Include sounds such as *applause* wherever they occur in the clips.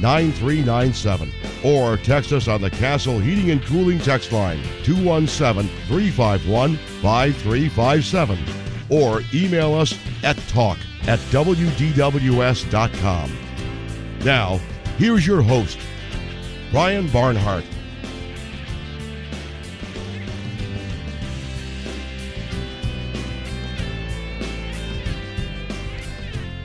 9397. Or text us on the Castle Heating and Cooling text line 217 351 5357. Or email us at talk at WDWS.com. Now, here's your host, Brian Barnhart.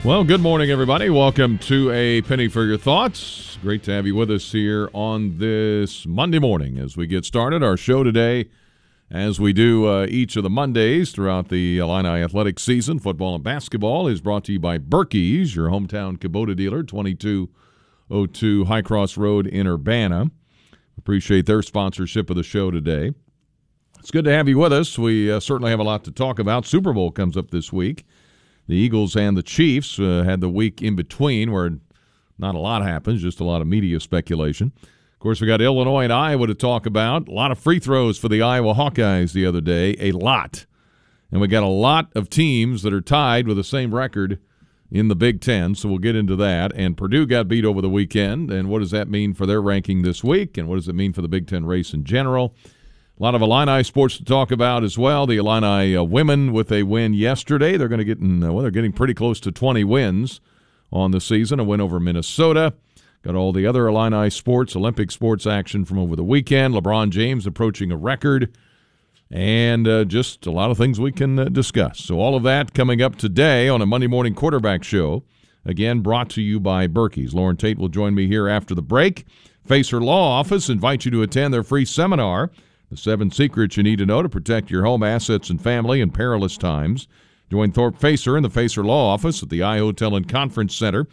Well, good morning, everybody. Welcome to A Penny for Your Thoughts. Great to have you with us here on this Monday morning as we get started. Our show today, as we do uh, each of the Mondays throughout the Illini athletic season, football and basketball, is brought to you by Berkey's, your hometown Kubota dealer, 2202 High Cross Road in Urbana. Appreciate their sponsorship of the show today. It's good to have you with us. We uh, certainly have a lot to talk about. Super Bowl comes up this week. The Eagles and the Chiefs uh, had the week in between where not a lot happens, just a lot of media speculation. Of course, we got Illinois and Iowa to talk about. A lot of free throws for the Iowa Hawkeyes the other day, a lot. And we got a lot of teams that are tied with the same record in the Big Ten, so we'll get into that. And Purdue got beat over the weekend, and what does that mean for their ranking this week, and what does it mean for the Big Ten race in general? A lot of Illini sports to talk about as well. The Illini uh, women with a win yesterday. They're going to get in, uh, well, they're getting pretty close to 20 wins on the season. A win over Minnesota. Got all the other Illini sports, Olympic sports action from over the weekend. LeBron James approaching a record. And uh, just a lot of things we can uh, discuss. So, all of that coming up today on a Monday morning quarterback show. Again, brought to you by Berkey's. Loren Tate will join me here after the break. Facer Law Office invites you to attend their free seminar the seven secrets you need to know to protect your home assets and family in perilous times. Join Thorpe Facer in the Facer Law Office at the I Hotel and Conference Center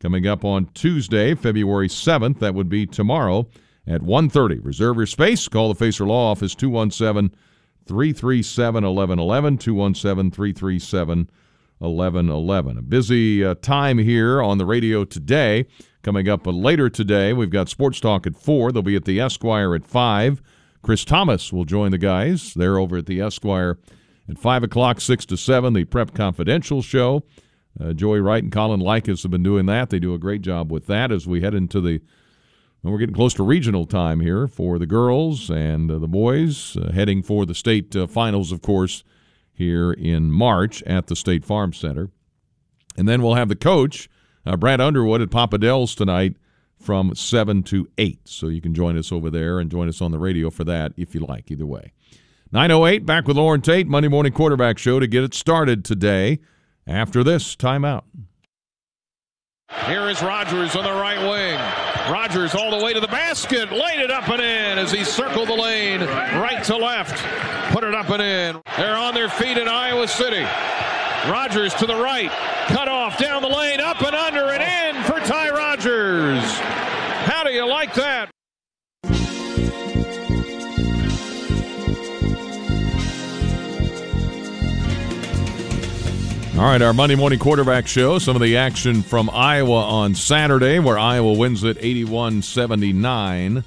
coming up on Tuesday, February 7th. That would be tomorrow at 1.30. Reserve your space. Call the Facer Law Office 217 337 1111. 217 337 1111. A busy uh, time here on the radio today. Coming up later today, we've got Sports Talk at 4. They'll be at the Esquire at 5. Chris Thomas will join the guys. They're over at the Esquire at 5 o'clock, 6 to 7, the Prep Confidential show. Uh, Joey Wright and Colin Likas have been doing that. They do a great job with that as we head into the. Well, we're getting close to regional time here for the girls and uh, the boys, uh, heading for the state uh, finals, of course, here in March at the State Farm Center. And then we'll have the coach, uh, Brad Underwood, at Papa Del's tonight from 7 to 8. So you can join us over there and join us on the radio for that if you like, either way. 908, back with Loren Tate, Monday Morning Quarterback Show to get it started today after this timeout. Here is Rodgers on the right wing. Rodgers all the way to the basket, laid it up and in as he circled the lane right to left. Put it up and in. They're on their feet in Iowa City. Rodgers to the right, cut off down the lane, up and under All right, our Monday morning quarterback show. Some of the action from Iowa on Saturday, where Iowa wins it 81 79.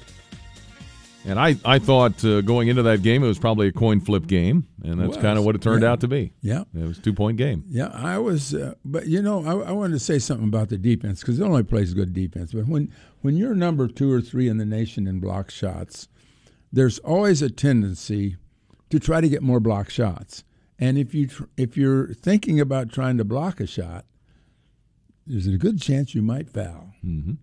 And I, I thought uh, going into that game, it was probably a coin flip game. And that's kind of what it turned yeah. out to be. Yeah. It was a two point game. Yeah, I was, uh, but you know, I, I, wanted to say something about the defense because Illinois plays good defense. But when, when you're number two or three in the nation in block shots, there's always a tendency to try to get more block shots. And if you tr- if you're thinking about trying to block a shot, there's a good chance you might foul. Mm-hmm.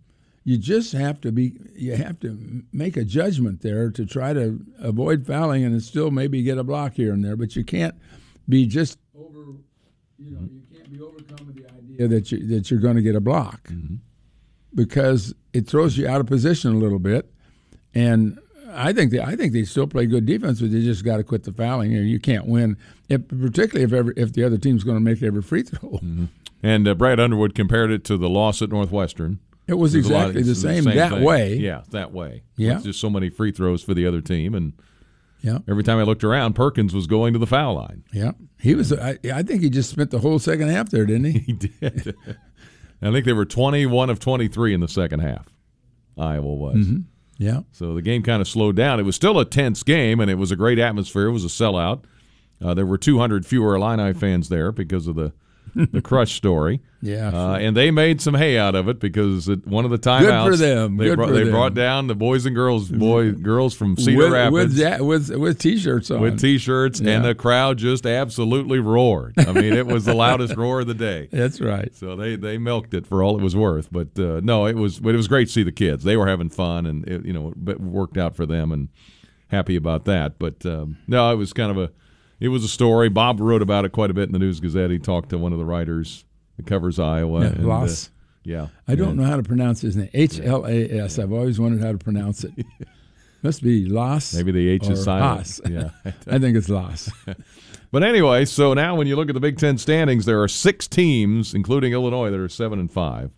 you just have to be you have to make a judgment there to try to avoid fouling and still maybe get a block here and there. But you can't be just over. You know, you can't be overcome with the idea that you that you're going to get a block Mm-hmm. because it throws you out of position a little bit. And I think they I think they still play good defense, but they just got to quit the fouling, and you can't win. If, particularly if every, if the other team's going to make every free throw. *laughs* And uh, Brad Underwood compared it to the loss at Northwestern. It was There's a lot- exactly the same, that thing. way. Yeah, that way. Yeah. With just so many free throws for the other team, and Yeah. every time I looked around, Perkins was going to the foul line. Yeah, he was. I, I think he just spent the whole second half there, didn't he? *laughs* He did. *laughs* I think they were 21 of 23 in the second half. Iowa was. Mm-hmm. Yeah, So the game kind of slowed down. It was still a tense game, and it was a great atmosphere. It was a sellout. Uh, there were 200 fewer Illini fans there because of the the crush story. Yeah, uh, and they made some hay out of it because at one of the timeouts, for them. They, Good brought, for they them. brought down the boys and girls, boy girls from Cedar with, Rapids with that- with with t-shirts on. with t-shirts, and the crowd just absolutely roared. I mean, it was the loudest *laughs* roar of the day. That's right. So they, they milked it for all it was worth. But uh, no, it was but it was great to see the kids. They were having fun, and it, you know, it worked out for them, and happy about that. But um, no, it was kind of a it was a story. Bob wrote about it quite a bit in the News Gazette. He talked to one of the writers that covers Iowa. Yeah, and, uh, yeah, I don't And- know how to pronounce his name. H L A S. I've always wondered how to pronounce it. *laughs* Must be Las. Maybe the H is silent. Haas. *laughs* Yeah. *laughs* I think it's Las. But anyway, so now when you look at the Big Ten standings, there are six teams, including Illinois, that are seven and five.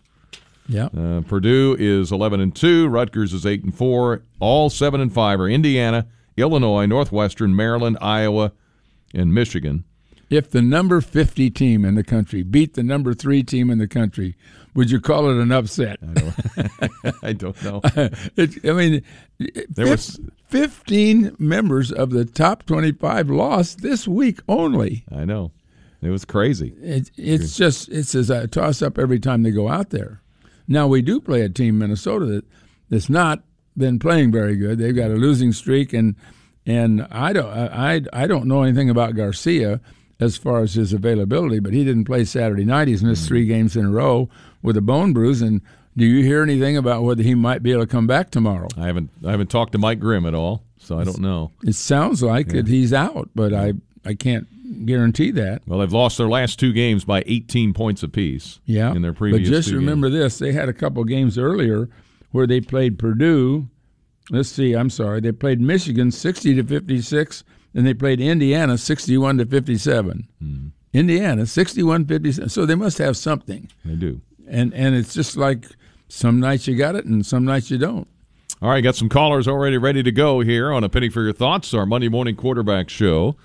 Yeah. Uh, Purdue is eleven and two. Rutgers is eight and four. All seven and five are Indiana, Illinois, Northwestern, Maryland, Iowa, and Michigan. If the number 50 team in the country beat the number three team in the country, would you call it an upset? I don't know. *laughs* *laughs* it, I mean, There fif- was- 15 members of the top 25 lost this week only. I know. It was crazy. It, it's just it's as a toss up every time they go out there. Now we do play a team Minnesota that that's not been playing very good. They've got a losing streak, and and I don't I I don't know anything about Garcia as far as his availability, but he didn't play Saturday night. He's missed three games in a row with a bone bruise. And do you hear anything about whether he might be able to come back tomorrow? I haven't I haven't talked to Mike Grimm at all, so I don't know. It sounds like that he's out, but I I can't guarantee that. Well, they've lost their last two games by 18 points apiece. Yeah, in their previous. But just remember games. this: they had a couple games earlier where they played Purdue. Let's see. I'm sorry. They played Michigan 60 to 56, and they played Indiana 61 to 57. Hmm. Indiana 61 57. So they must have something. they do. And and it's just like some nights you got it, and some nights you don't. All right, got some callers already ready to go here on a penny for your thoughts, our Monday morning quarterback show,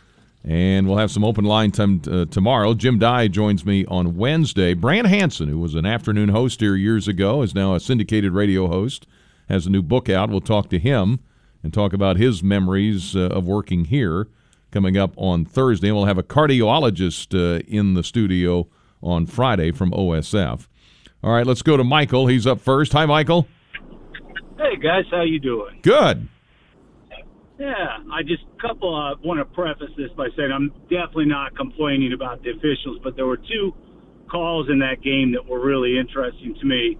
and we'll have some open line time uh, tomorrow. Jim Dey joins me on Wednesday. Bran Hansen, who was an afternoon host here years ago, is now a syndicated radio host. Has a new book out. We'll talk to him and talk about his memories uh, of working here. Coming up on Thursday, and we'll have a cardiologist uh, in the studio on Friday from OSF. All right, let's go to Michael. He's up first. Hi, Michael. Hey guys, how you doing? Good. Yeah, I just couple uh, want to preface this by saying I'm definitely not complaining about the officials, but there were two calls in that game that were really interesting to me.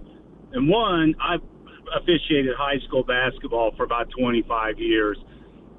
And one, I've officiated high school basketball for about 25 years,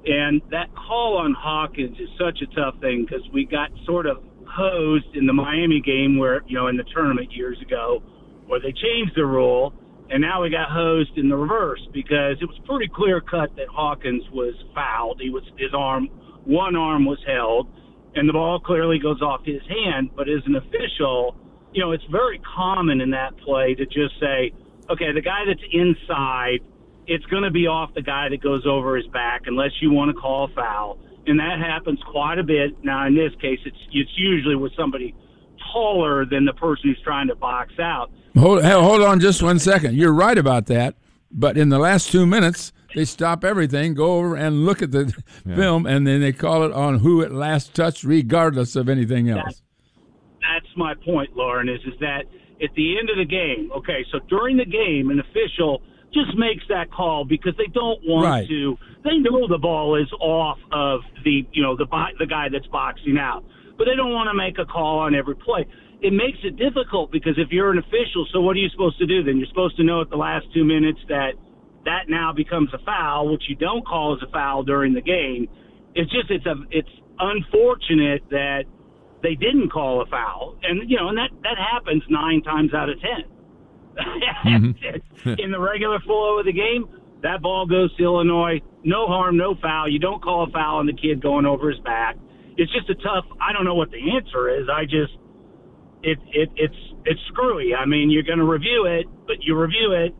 and that call on Hawkins is such a tough thing because we got sort of hosed in the Miami game where you know in the tournament years ago, where they changed the rule and now we got hosed in the reverse because it was pretty clear cut that Hawkins was fouled. He was his arm, one arm was held, and the ball clearly goes off his hand. But as an official, you know, it's very common in that play to just say, okay, the guy that's inside, it's going to be off the guy that goes over his back unless you want to call a foul. And that happens quite a bit. Now, in this case, it's it's usually with somebody taller than the person who's trying to box out. Hold, hold on just one second. You're right about that. But in the last two minutes, they stop everything, go over and look at the film, and then they call it on who it last touched, regardless of anything else. that's my point, Loren, is is that at the end of the game, okay, so during the game, an official just makes that call because they don't want Right. to. They know the ball is off of the you know the the guy that's boxing out, but they don't want to make a call on every play. it makes it difficult because if you're an official, so what are you supposed to do then? You're supposed to know at the last two minutes that that now becomes a foul, which you don't call as a foul during the game. It's just it's a it's unfortunate that they didn't call a foul, and you know, and that that happens nine times out of 10 mm-hmm. *laughs* In the regular flow of the game, that ball goes to Illinois. No harm, no foul. You don't call a foul on the kid going over his back. It's just a tough. I don't know what the answer is. I just it it it's it's screwy. I mean, you're going to review it, but you review it,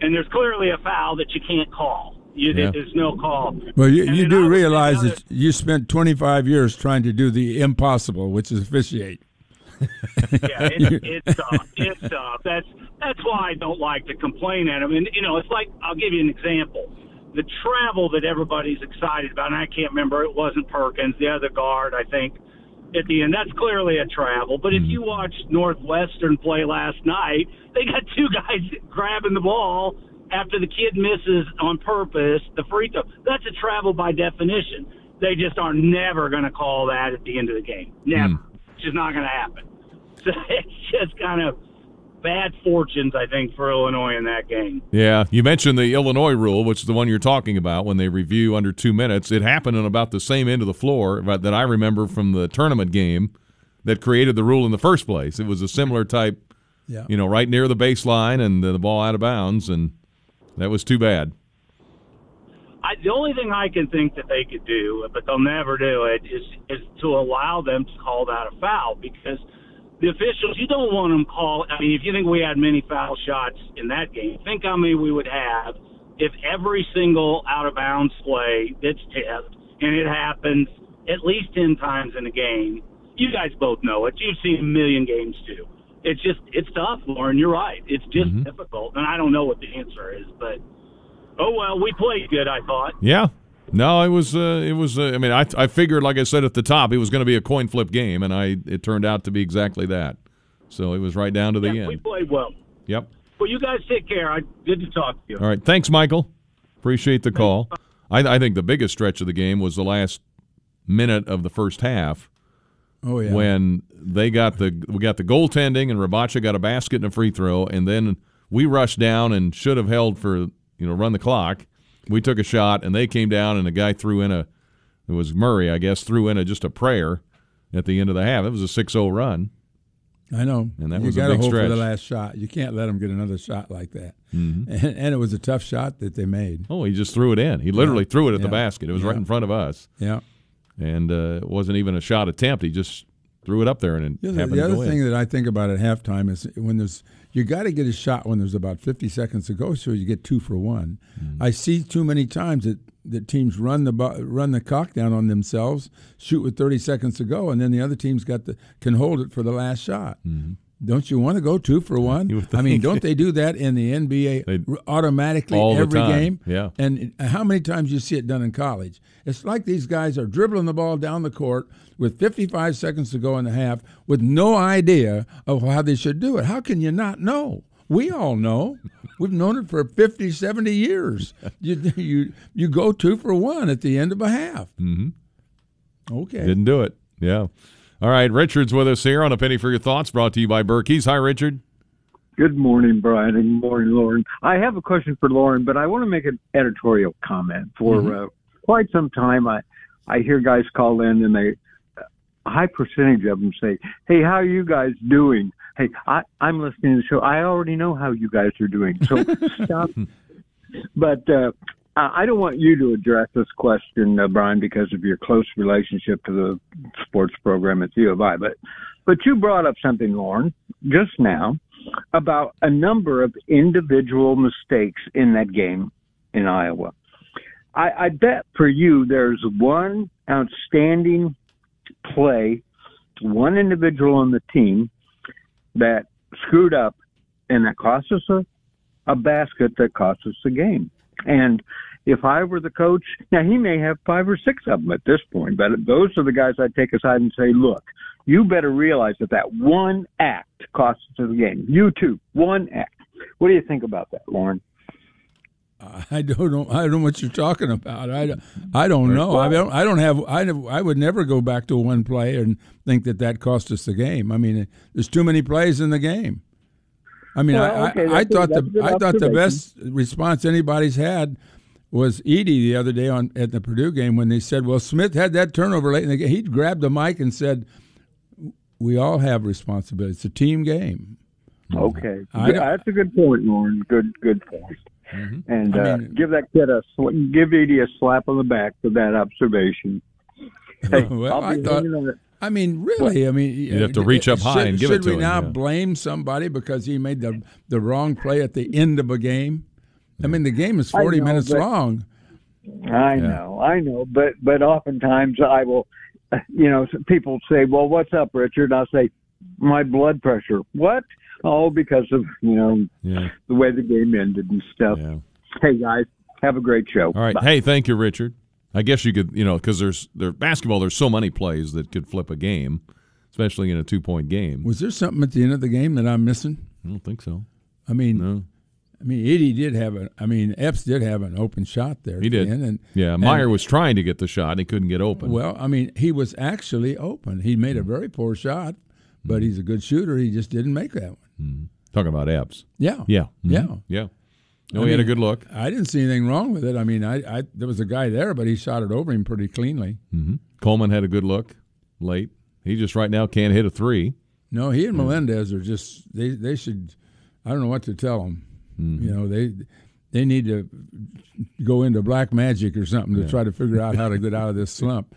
and there's clearly a foul that you can't call. You, yeah. There's no call. Well, you, you do realize that you spent 25 years trying to do the impossible, which is officiate. yeah, *laughs* it's, it's tough. It's tough. That's that's why I don't like to complain at them. And you know, it's like I'll give you an example. The travel that everybody's excited about, and I can't remember. It wasn't Perkins, the other guard, I think. At the end, that's clearly a travel. But if mm-hmm. you watched Northwestern play last night, they got two guys grabbing the ball after the kid misses on purpose the free throw. That's a travel by definition. They just are never going to call that at the end of the game. Never. Mm. It's just not going to happen. *laughs* So it's just kind of bad fortunes, I think, for Illinois in that game. Yeah, you mentioned the Illinois rule, which is the one you're talking about when they review under two minutes. It happened on about the same end of the floor that I remember from the tournament game that created the rule in the first place. It was a similar type, yeah. you know, right near the baseline and the ball out of bounds, and that was too bad. I, the only thing I can think that they could do, but they'll never do it, is is to allow them to call that a foul because – the officials, you don't want them call. I mean, if you think we had many foul shots in that game, think how many we would have if every single out of bounds play that's tipped, and it happens at least 10 times in a game. You guys both know it. You've seen a million games too. It's just, it's tough, Loren. You're right. It's just mm-hmm. difficult. And I don't know what the answer is, but oh well, we played good, I thought. Yeah. No, it was. Uh, it was. Uh, I mean, I I figured, like I said at the top, it was going to be a coin flip game, and I it turned out to be exactly that. So it was right down to the yeah, end. We played well. Yep. Well, you guys take care. I good to talk to you. All right. Thanks, Michael. Appreciate the call. I, I think the biggest stretch of the game was the last minute of the first half. Oh yeah. When they got the we got the goaltending and Rebraca got a basket and a free throw, and then we rushed down and should have held for you know run the clock we took a shot and they came down and the guy threw in a it was Murray, I guess, threw in a just a prayer at the end of the half. It was a 6-0 run. I know. And that you was a big hold stretch. for the last shot. You can't let them get another shot like that. Mm-hmm. *laughs* And, and, it was a tough shot that they made. Oh, he just threw it in. He literally yeah. threw it at yeah. the basket. It was yeah. right in front of us. Yeah. And uh, it wasn't even a shot attempt. He just threw it up there and it yeah, happened the other thing in. that I think about at halftime is when there's you got to get a shot when there's about 50 seconds to go, so you get two for one. Mm-hmm. I see too many times that, that teams run the run the cock down on themselves, shoot with 30 seconds to go, and then the other team's got the can hold it for the last shot. Mm-hmm. Don't you want to go two for one? *laughs* I mean, don't they do that in the NBA They- automatically every game? yeah. And how many times you see it done in college? It's like these guys are dribbling the ball down the court with 55 seconds to go in the half with no idea of how they should do it. How can you not know? We all know. We've known it for 50, 70 years. *laughs* You you you go two for one at the end of a half. Mhm. Okay. Didn't do it. Yeah. All right. Richard's with us here on A Penny for Your Thoughts, brought to you by Berkey's. Hi, Richard. Good morning, Brian, and good morning, Loren. I have a question for Loren, but I want to make an editorial comment. For Mm-hmm. uh, quite some time, I I hear guys call in, and they a high percentage of them say, "Hey, how are you guys doing?" Hey, I, I'm listening to the show. I already know how you guys are doing, so *laughs* stop. But uh, I I don't want you to address this question, uh, Brian, because of your close relationship to the sports program at U of I. But but you brought up something, Loren, just now about a number of individual mistakes in that game in Iowa. I, I bet for you there's one outstanding play, one individual on the team that screwed up and that cost us a, a basket that cost us the game. And if I were the coach, now he may have five or six of them at this point, but those are the guys I'd take aside and say, look, you better realize that that one act costs us the game. You too, one act. What do you think about that, Loren? Uh, *laughs* I don't know. I don't know what you're talking about. I, I don't know. I don't. I don't have. I I would never go back to one play and think that that cost us the game. I mean, there's too many plays in the game. I mean, Well, I, okay, I, I thought the I thought the best response anybody's had was Edey the other day on at the Purdue game when they said, "Well, Smith had that turnover late in the game." He grabbed the mic and said, "We all have responsibility. It's a team game." Okay, I that's a good point, Loren. Good, good point. And I uh, mean- give that kid a give Edey a slap on the back for that observation. *laughs* Hey, Well, I thought- hanging on it. I mean, really. I mean, You'd have to uh, reach up should, high and give it to him. should to we now yeah. blame somebody because he made the the wrong play at the end of a game? I mean, the game is forty know, minutes but- long. I know, I know, but but oftentimes I will, *laughs* you know, people say, "Well, what's up, Richard?" I'll say, "My blood pressure." What? Oh, because of you know Yeah. the way the game ended and stuff. Yeah. Hey guys, have a great show. All right. Bye. Hey, thank you, Richard. I guess you could, you know, because there's there basketball. There's so many plays that could flip a game, especially in a two point game. Was there something at the end of the game that I'm missing? I don't think so. I mean, No, I mean, Eddie did have a. I mean, Epps did have an open shot there. he did. and yeah, and- Mayer was trying to get the shot. and He couldn't get open. Well, I mean, he was actually open. He made a hmm. very poor shot, but hmm. he's a good shooter. He just didn't make that one. Hmm. talking about Epps. Yeah, Yeah. Mhm. yeah. Yeah. No, I he had a good look. I didn't see anything wrong with it. I mean, I, I there was a guy there, but he shot it over him pretty cleanly. hmm Coleman had a good look late. He just right now can't hit a three. No, he and Melendez are just they they should. I don't know what to tell them. You know they they need to go into black magic or something to try to figure out how to get out of this *laughs* slump.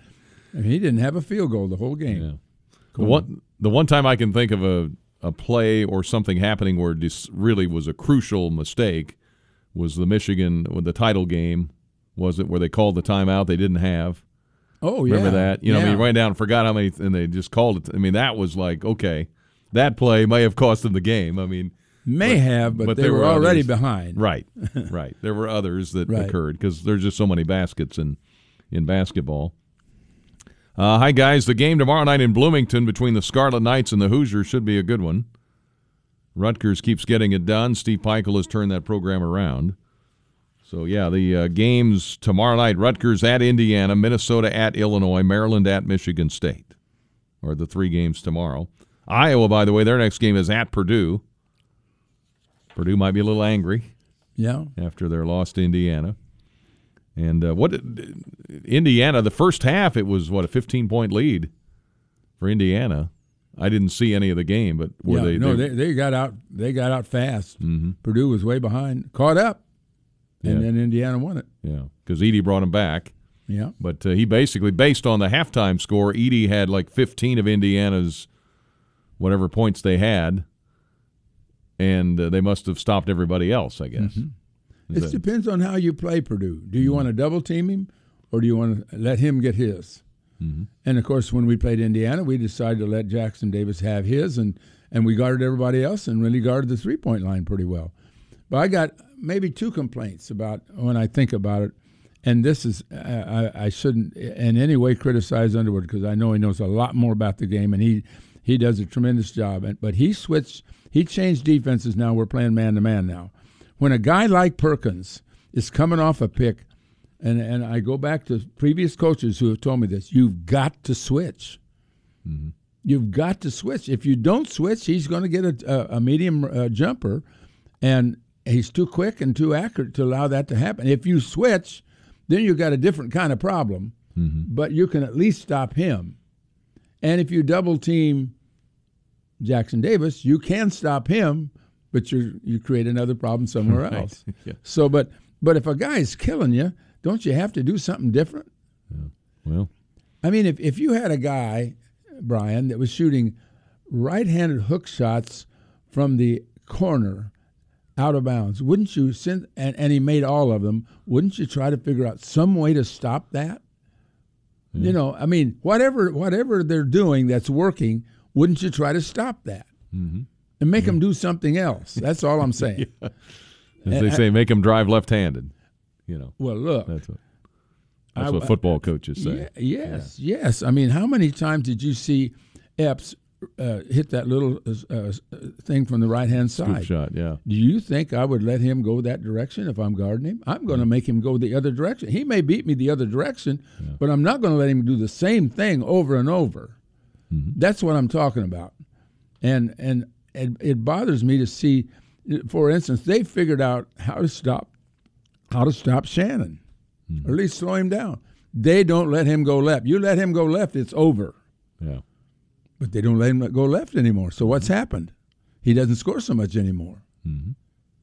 I mean, he didn't have a field goal the whole game. Yeah. The one the one time I can think of a a play or something happening where this really was a crucial mistake was the Michigan with the title game. Was it where they called the timeout they didn't have? Oh yeah, Remember that? You know, I mean, Yeah. right down and forgot how many, and they just called it. I mean, that was like okay, that play may have cost them the game. I mean, may have, but, but they there were, were already others. behind. right, *laughs* right. There were others that Right. occurred because there's just so many baskets in in basketball. Uh, hi guys, the game tomorrow night in Bloomington between the Scarlet Knights and the Hoosiers should be a good one. Rutgers keeps getting it done. Steve Pikiell has turned that program around. So yeah, the uh, games tomorrow night: Rutgers at Indiana, Minnesota at Illinois, Maryland at Michigan State, are the three games tomorrow. Iowa, by the way, their next game is at Purdue. Purdue might be a little angry Yeah, after their loss to Indiana. And uh, what Indiana, the first half, it was what a 15 point lead for Indiana. I didn't see any of the game, but were yeah. they? no, they- they, got out. They got out fast. Mhm. Purdue was way behind, caught up, and Yeah. then Indiana won it. yeah, because Edey brought him back. Yeah, But uh, he basically, based on the halftime score, Edey had like 15 of Indiana's whatever points they had, and uh, they must have stopped everybody else. I guess. Is it that- depends on how you play Purdue. Do Mm-hmm. you want to double team him, or do you want to let him get his? Mm-hmm. And of course, when we played Indiana, we decided to let Jackson Davis have his, and and we guarded everybody else, and really guarded the three point line pretty well. But I got maybe two complaints about when I think about it, and this is I, I shouldn't in any way criticize Underwood because I know he knows a lot more about the game, and he he does a tremendous job. And but he switched, he changed defenses. Now we're playing man to man now. When a guy like Perkins is coming off a pick, and and I go back to previous coaches who have told me this, you've got to switch. You've got to switch. If you don't switch, he's going to get a, a, a medium uh, jumper, and he's too quick and too accurate to allow that to happen. If you switch, then you've got a different kind of problem, but you can at least stop him. And if you double team Jackson Davis, you can stop him, but you you create another problem somewhere *laughs* Right. else. *laughs* Yeah. So, but but if a guy is killing you, don't you have to do something different? Well, I mean, if, if you had a guy, Brian, that was shooting right handed hook shots from the corner out of bounds, wouldn't you, send, and, and he made all of them, wouldn't you try to figure out some way to stop that? You know, I mean, whatever whatever they're doing that's working, wouldn't you try to stop that mm-hmm. and make them do something else? That's all I'm saying. *laughs* as they say, make him drive left-handed. You know, Well, look, that's what that's I- what football coaches say. Yeah, yes, yes. I mean, how many times did you see Epps uh, hit that little uh, thing from the right hand side. shot, yeah. Do you think I would let him go that direction if I'm guarding him? I'm going to make him go the other direction. He may beat me the other direction, yeah. but I'm not going to let him do the same thing over and over. Mm-hmm. That's what I'm talking about. And and it, it bothers me to see, for instance, they figured out how to stop how to stop Shannon, mm-hmm. or at least slow him down. They don't let him go left. You let him go left, it's over. Yeah. But they don't let him go left anymore. So what's happened? He doesn't score so much anymore. Mm-hmm.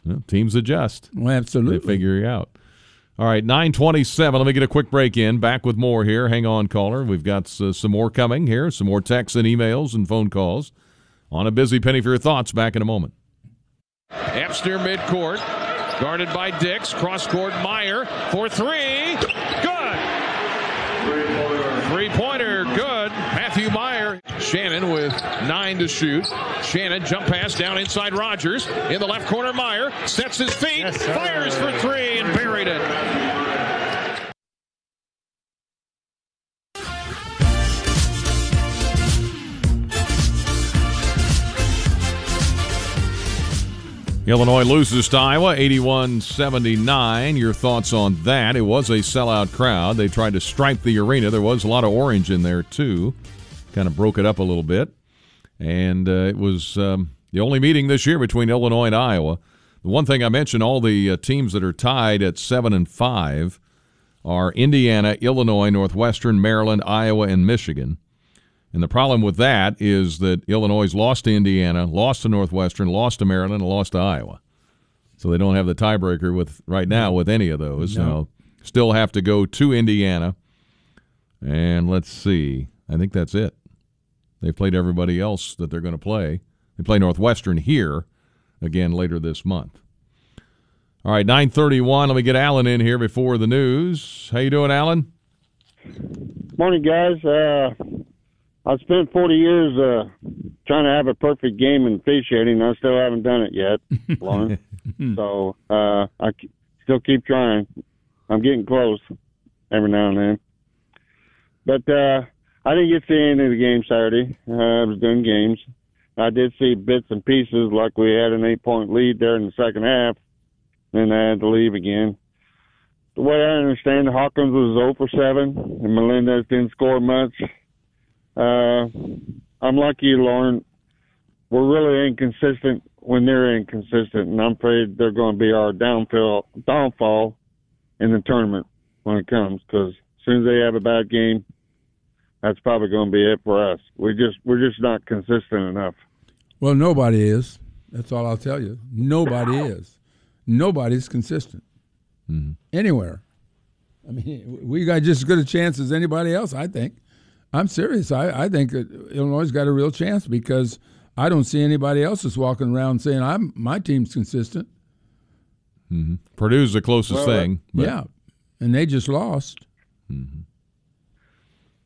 Well, teams adjust. Well, absolutely. They figure you out. All right, 927. Let me get a quick break in. Back with more here. Hang on, caller. We've got uh, some more coming here, some more texts and emails and phone calls on a busy penny for your thoughts. Back in a moment. Epster midcourt, guarded by Dix. Cross court, Mayer for three. Good. Three pointer, good. Matthew Mayer. Shannon with nine to shoot. Shannon jump pass down inside Rodgers. In the left corner, Mayer sets his feet, yes, fires for three, and buried it. Illinois loses to Iowa 81 79. Your thoughts on that? It was a sellout crowd. They tried to stripe the arena. There was a lot of orange in there, too. Kind of broke it up a little bit. And uh, it was um, the only meeting this year between Illinois and Iowa. The one thing I mentioned all the uh, teams that are tied at 7 and 5 are Indiana, Illinois, Northwestern, Maryland, Iowa, and Michigan. And the problem with that is that Illinois lost to Indiana, lost to Northwestern, lost to Maryland, and lost to Iowa. So they don't have the tiebreaker with right now with any of those. No. So still have to go to Indiana. And let's see. I think that's it. They've played everybody else that they're going to play. They play Northwestern here again later this month. All right, 931. Let me get Alan in here before the news. How you doing, Alan? Morning, guys. Uh, I spent 40 years uh, trying to have a perfect game in officiating. I still haven't done it yet, *laughs* Loren. so uh, I still keep trying. I'm getting close every now and then. But uh, I didn't get to see any of the game Saturday. Uh, I was doing games. I did see bits and pieces, like we had an eight point lead there in the second half. Then I had to leave again. The way I understand, Hawkins was 0 for 7, and Melendez didn't score much. Uh, I'm like you, Loren. We're really inconsistent when they're inconsistent, and I'm afraid they're going to be our downfall downfall in the tournament when it comes. Because as soon as they have a bad game, that's probably going to be it for us. We just we're just not consistent enough. Well, nobody is. That's all I'll tell you. Nobody is. Nobody's consistent mm-hmm. anywhere. I mean, we got just as good a chance as anybody else, I think. I'm serious. I, I think that Illinois got a real chance because I don't see anybody else that's walking around saying I'm my team's consistent. Mm-hmm. Purdue's the closest well, thing. But. Yeah, and they just lost. Mm-hmm.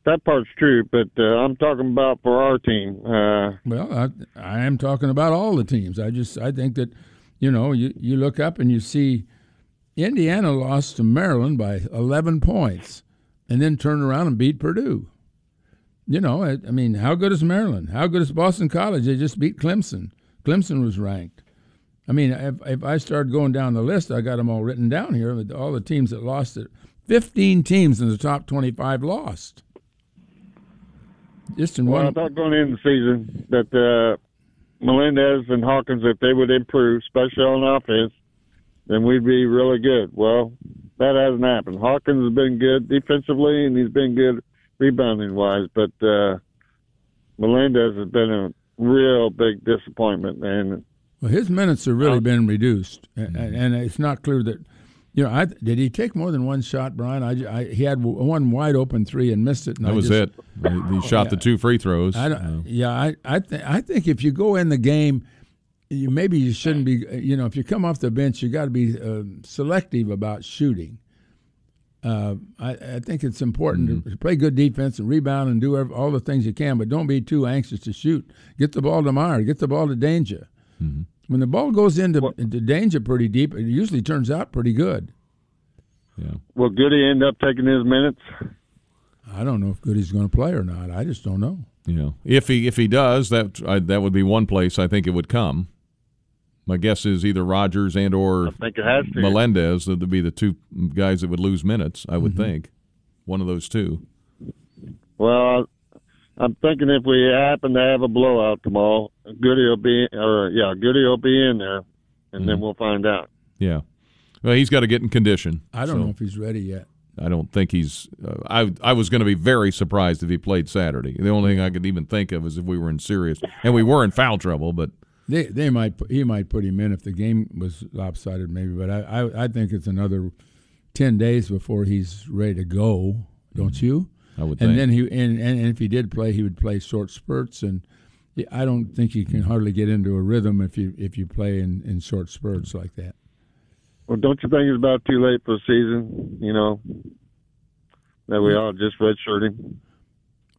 That part's true, but uh, I'm talking about for our team. Uh, well, I, I am talking about all the teams. I just I think that you know you you look up and you see Indiana lost to Maryland by 11 points, and then turned around and beat Purdue you know, I, I, mean, how good is Maryland? How good is Boston College? They just beat Clemson. Clemson was ranked. I mean, if, if I started going down the list, I got them all written down here. All the teams that lost it, fifteen teams in the top twenty-five lost. Just in well, one. I thought going into the season that uh, Melendez and Hawkins, if they would improve, especially on offense, then we'd be really good. Well, that hasn't happened. Hawkins has been good defensively, and he's been good rebounding wise, but uh, Melendez has been a real big disappointment. And well, his minutes have really uh, been reduced, and, and, it's not clear that. You know, I, did he take more than one shot, Brian? I, I he had one wide open three and missed it. that I was just, it. He shot yeah, the two free throws. I don't, yeah, I I, th- I think if you go in the game, you maybe you shouldn't be. You know, if you come off the bench, you got to be uh, selective about shooting uh, I, I, think it's important mm-hmm. to play good defense and rebound and do all the things you can, but don't be too anxious to shoot. Get the ball to Mayer. Get the ball to Dainja. Mm-hmm. When the ball goes into, into Dainja pretty deep, it usually turns out pretty good. Yeah. Will Goody end up taking his minutes? I don't know if Goody's going to play or not. I just don't know. You know, if he if he does, that I, that would be one place I think it would come. My guess is either Rodgers and or I think it has to. Melendez that would be the two guys that would lose minutes. I would Mm-hmm. think one of those two. Well, I'm thinking if we happen to have a blowout tomorrow, Goody will be, or yeah, Goody will be in there, and Mm-hmm. then we'll find out. Yeah. Well, he's got to get in condition. I don't so know if he's ready yet. I don't think he's. Uh, I I was going to be very surprised if he played Saturday. The only thing I could even think of is if we were in serious, and we were in foul trouble. But They they might he might put him in if the game was lopsided maybe, but I I, I think it's another ten days before he's ready to go. Don't mm-hmm. you? I would And think. then he and, and if he did play, he would play short spurts, and I don't think you can hardly get into a rhythm if you if you play in, in short spurts like that. Well, don't you think it's about too late for the season? You know, that we mm. all just redshirt him.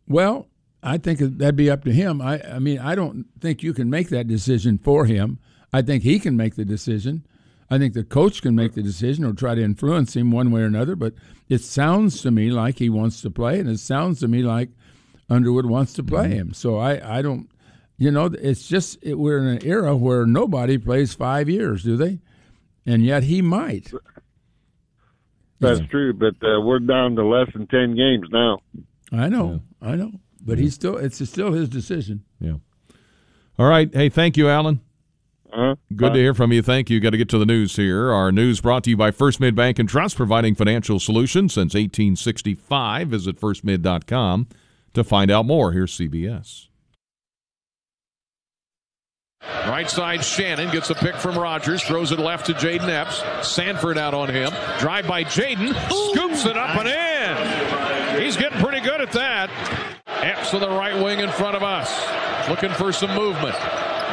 Well, I think that'd be up to him. I, I mean, I don't think you can make that decision for him. I think he can make the decision. I think the coach can make the decision or try to influence him one way or another. But it sounds to me like he wants to play, and it sounds to me like Underwood wants to play him. So I, I don't, you know, it's just it, we're in an era where nobody plays five years, do they? And yet he might. That's true, but uh, we're down to less than ten games now. I know, I know. But he's still, it's still his decision. yeah. All right. Hey, thank you, Alan. Uh-huh. Good to hear from you. Thank you. Got to get to the news here. Our news brought to you by First Mid Bank and Trust, providing financial solutions since 1865. Visit firstmid.com to find out more. Here's CBS. Right side, Shannon gets a pick from Rodgers, throws it left to Jayden Epps. Sandfort out on him. Drive by Jayden, scoops it up and in. He's getting pretty good at that. To the right wing in front of us. Looking for some movement.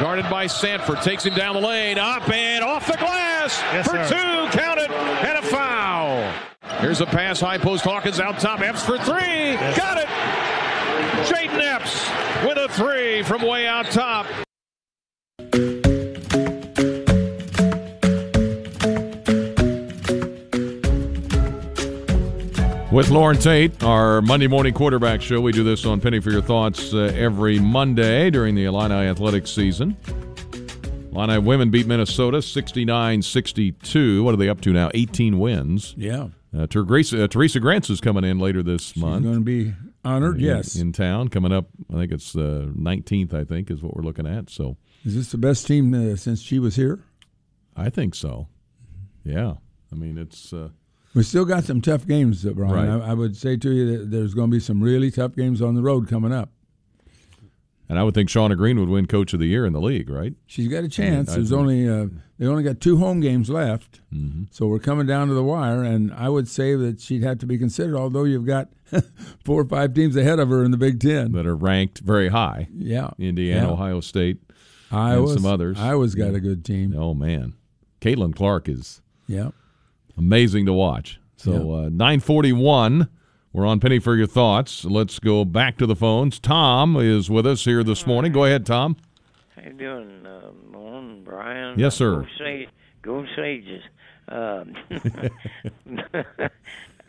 Guarded by Sandfort. Takes him down the lane. Up and off the glass. for two. Counted. it. And a foul. Here's a pass. High post. Hawkins out top. Epps for three. Got it. Jayden Epps with a three from way out top. With Loren Tate, our Monday morning quarterback show. We do this on Penny for Your Thoughts uh, every Monday during the Illini athletics season. Illini women beat Minnesota 69 62. What are they up to now? 18 wins. Yeah. Uh, Teresa, uh, Theresa Grentz is coming in later this He's month. going to be honored, in- yes. In town, coming up, I think it's the 19th, I think, is what we're looking at. So Is this the best team uh, since she was here? I think so. Yeah. I mean, it's. Uh, We still got some tough games, Brian. Right. I, I would say to you that there's going to be some really tough games on the road coming up. and I would think Shauna Green would win Coach of the Year in the league, right? She's got a chance. I There's only uh, they only got two home games left, Mm-hmm. so we're coming down to the wire. And I would say that she'd have to be considered. Although you've got *laughs* four or five teams ahead of her in the Big Ten. That are ranked very high. Yeah, Indiana, Yeah. Ohio State, Iowa's, and some others. Iowa's got a good team. Oh man, Caitlin Clark is Yeah. Amazing to watch. So uh, nine forty one. We're on Penny for your thoughts. Let's go back to the phones. Tom is with us here this morning. Go ahead, Tom. How you doing, uh, Loren, Brian? Yes, sir. Go, Sa- go Sages. Um, *laughs*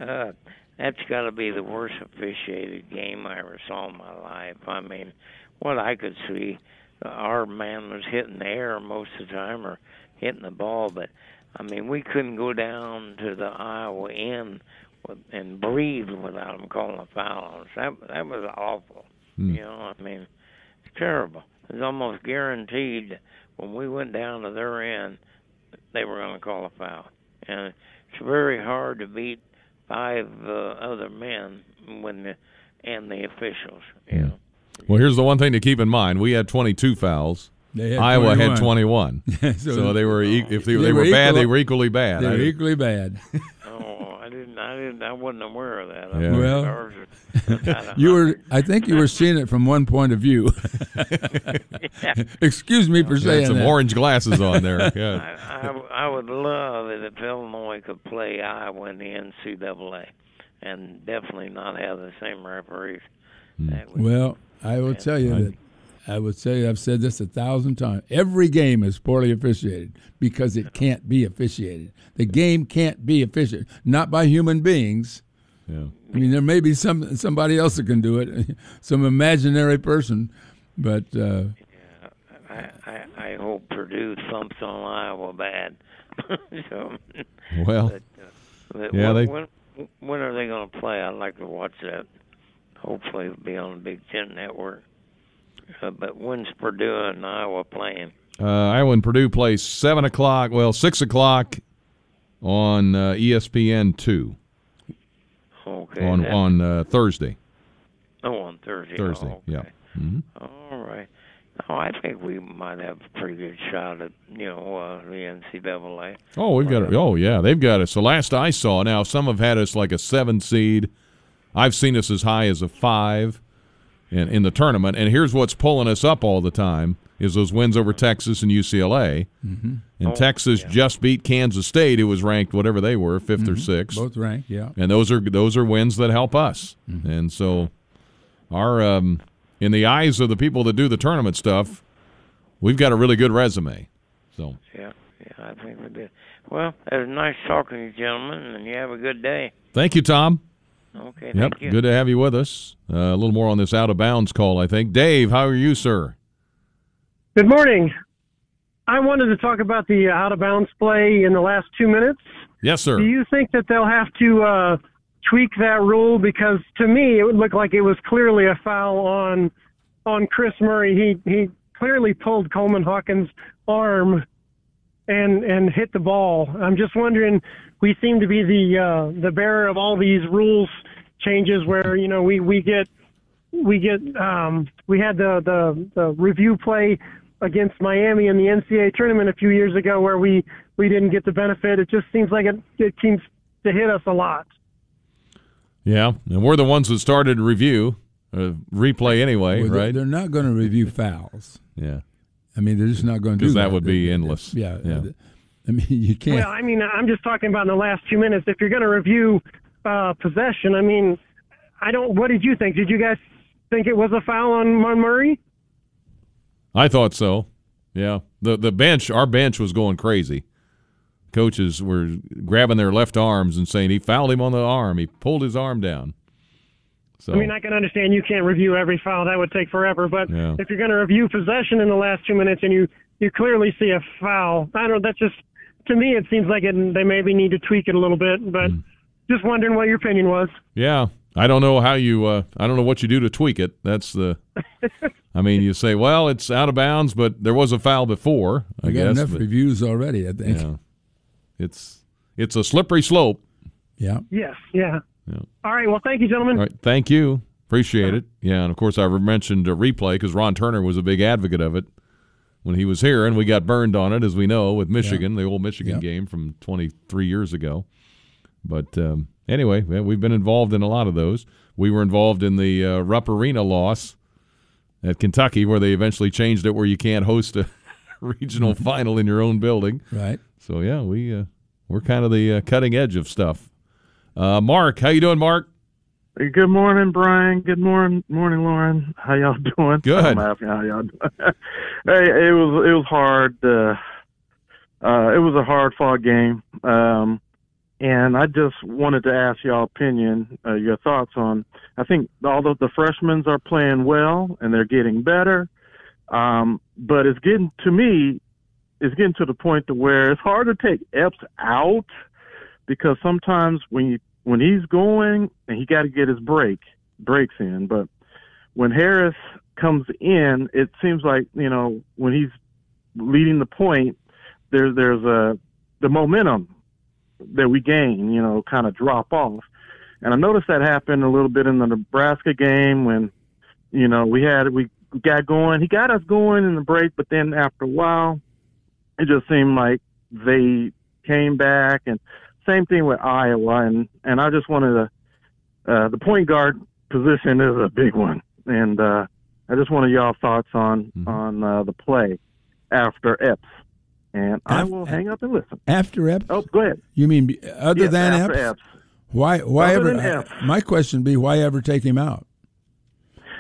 uh, that's got to be the worst officiated game I ever saw in my life. I mean, what I could see, uh, our man was hitting the air most of the time or hitting the ball, but I mean, we couldn't go down to the Iowa end with, and breathe without them calling a foul on us. That that was awful. You know, I mean, it's terrible. It's almost guaranteed when we went down to their end, they were going to call a foul. And it's very hard to beat five uh, other men when the and the officials. You know. Well, here's the one thing to keep in mind: we had twenty two fouls. They had Iowa had 21. 21. *laughs* So- so, they were e- if they, They they were were bad, equal- they were equally bad. They're I- equally bad. *laughs* *laughs* Oh, I didn't, I didn't, I wasn't aware of that. I Yeah. Well, ours was about a You were. I think, you were seeing it from one point of view. Excuse me for They saying some that. orange glasses on there. Yeah. I, I, I would love it if Illinois could play Iowa in the NCAA, and definitely not have the same referees. That would Well, I will tell you that I would say I've said this a thousand times. Every game is poorly officiated because it can't be officiated. The game can't be officiated, not by human beings, Yeah. I mean, there may be some somebody else that can do it, *laughs* some imaginary person, but uh, I, I I hope Purdue thumps on Iowa bad. *laughs* so, Well, but, uh, yeah, when, they- when when are they going to play? I'd like to watch that. Hopefully, it'll be on the Big Ten Network. Uh, but when's Purdue and Iowa playing? uh, Iowa and Purdue play seven o'clock. Well, six o'clock on uh, ESPN two Okay. on on uh, Thursday. oh, on Thursday. Thursday. Oh, Yeah. okay. hmm All right. Oh, I think we might have a pretty good shot at you know uh, the NCAA. Oh, we've got. it. Oh, yeah, they've got us. The last I saw, now some have had us like a seven seed. I've seen us as high as a five in in the tournament. And here's what's pulling us up all the time is those wins over Texas and UCLA. Mm-hmm. And Oh, Texas yeah. just beat Kansas State, who was ranked whatever they were, 5th or sixth. both ranked. Yeah. and those are those are wins that help us. Mm-hmm. And so, our um, in the eyes of the people that do the tournament stuff, we've got a really good resume. So, Yeah, yeah, I think we did. Well, it was nice talking to you, gentlemen, and you have a good day. thank you, Tom. Okay, Yep, thank you. good to have you with us. Uh, a little more on this out of bounds call, I think. Dave, how are you, sir? Good morning. I wanted to talk about the uh, out of bounds play in the last two minutes. Yes, sir. Do you think that they'll have to uh, tweak that rule? Because to me, it would look like it was clearly a foul on on Kris Murray. He he clearly pulled Coleman Hawkins' arm and and hit the ball. I'm just wondering. We seem to be the uh, the bearer of all these rules changes, where you know we we get we get um, we had the, the the review play against Miami in the NCAA tournament a few years ago where we we didn't get the benefit. It just seems like it it seems to hit us a lot. yeah, and we're the ones that started review, uh, replay anyway, Well, right? They're not going to review fouls. Yeah, I mean, they're just not going to do because that. that would be They- they- endless. Yeah. yeah. I mean, *laughs* you can't. Well, I mean, I'm just talking about in the last two minutes. If you're going to review uh, possession, I mean, I don't. What did you think? Did you guys think it was a foul on, on Murray? I thought so. Yeah, the the bench, our bench was going crazy. Coaches were grabbing their left arms and saying he fouled him on the arm. He pulled his arm down. So I mean, I can understand you can't review every foul; that would take forever. But Yeah. if you're going to review possession in the last two minutes and you you clearly see a foul, I don't. Know, that's just to me. It seems like it, they maybe need to tweak it a little bit. But Hmm. just wondering what your opinion was. Yeah, I don't know how you. Uh, I don't know what you do to tweak it. That's the. *laughs* I mean, you say, well, it's out of bounds, but there was a foul before. I we got guess. enough but, reviews already. I think. yeah, it's it's a slippery slope. Yeah. Yes. Yeah. Yeah. All right. Well, thank you, gentlemen. All right, thank you, appreciate it. Yeah, and of course I mentioned a replay because Ron Turner was a big advocate of it when he was here, and we got burned on it, as we know, with Michigan, the old Michigan Yeah. game from 23 years ago. But um, anyway, yeah, we've been involved in a lot of those. We were involved in the uh, Rupp Arena loss at Kentucky, where they eventually changed it where you can't host a *laughs* regional final in your own building. Right. So yeah, we uh, we're kind of the uh, cutting edge of stuff. Uh, Mark, how you doing, Mark? Good morning, Brian. Good morning, morning, Loren. How y'all doing? Good. How y'all doing. *laughs* hey, it was it was hard. Uh, uh, it was a hard fought game, um, and I just wanted to ask y'all opinion, uh, your thoughts on. I think although the freshmen are playing well and they're getting better, um, but it's getting to me. It's getting to the point to where it's hard to take Epps out because sometimes when you when he's going and he got to get his break breaks in, but when Harris comes in, it seems like you know when he's leading the point, there's there's a the momentum that we gain, you know, kind of drop off, and I noticed that happened a little bit in the Nebraska game when you know we had we got going, he got us going in the break, but then after a while, it just seemed like they came back and same thing with Iowa, and and I just wanted to. Uh, the point guard position is a big one, and uh, I just wanted y'all thoughts on on uh, the play after Epps, and I will hang up and listen. After Epps? Oh, go ahead. You mean other Yes, than Epps? Epps. Why? Why Other ever? than Epps. my question would be why ever take him out?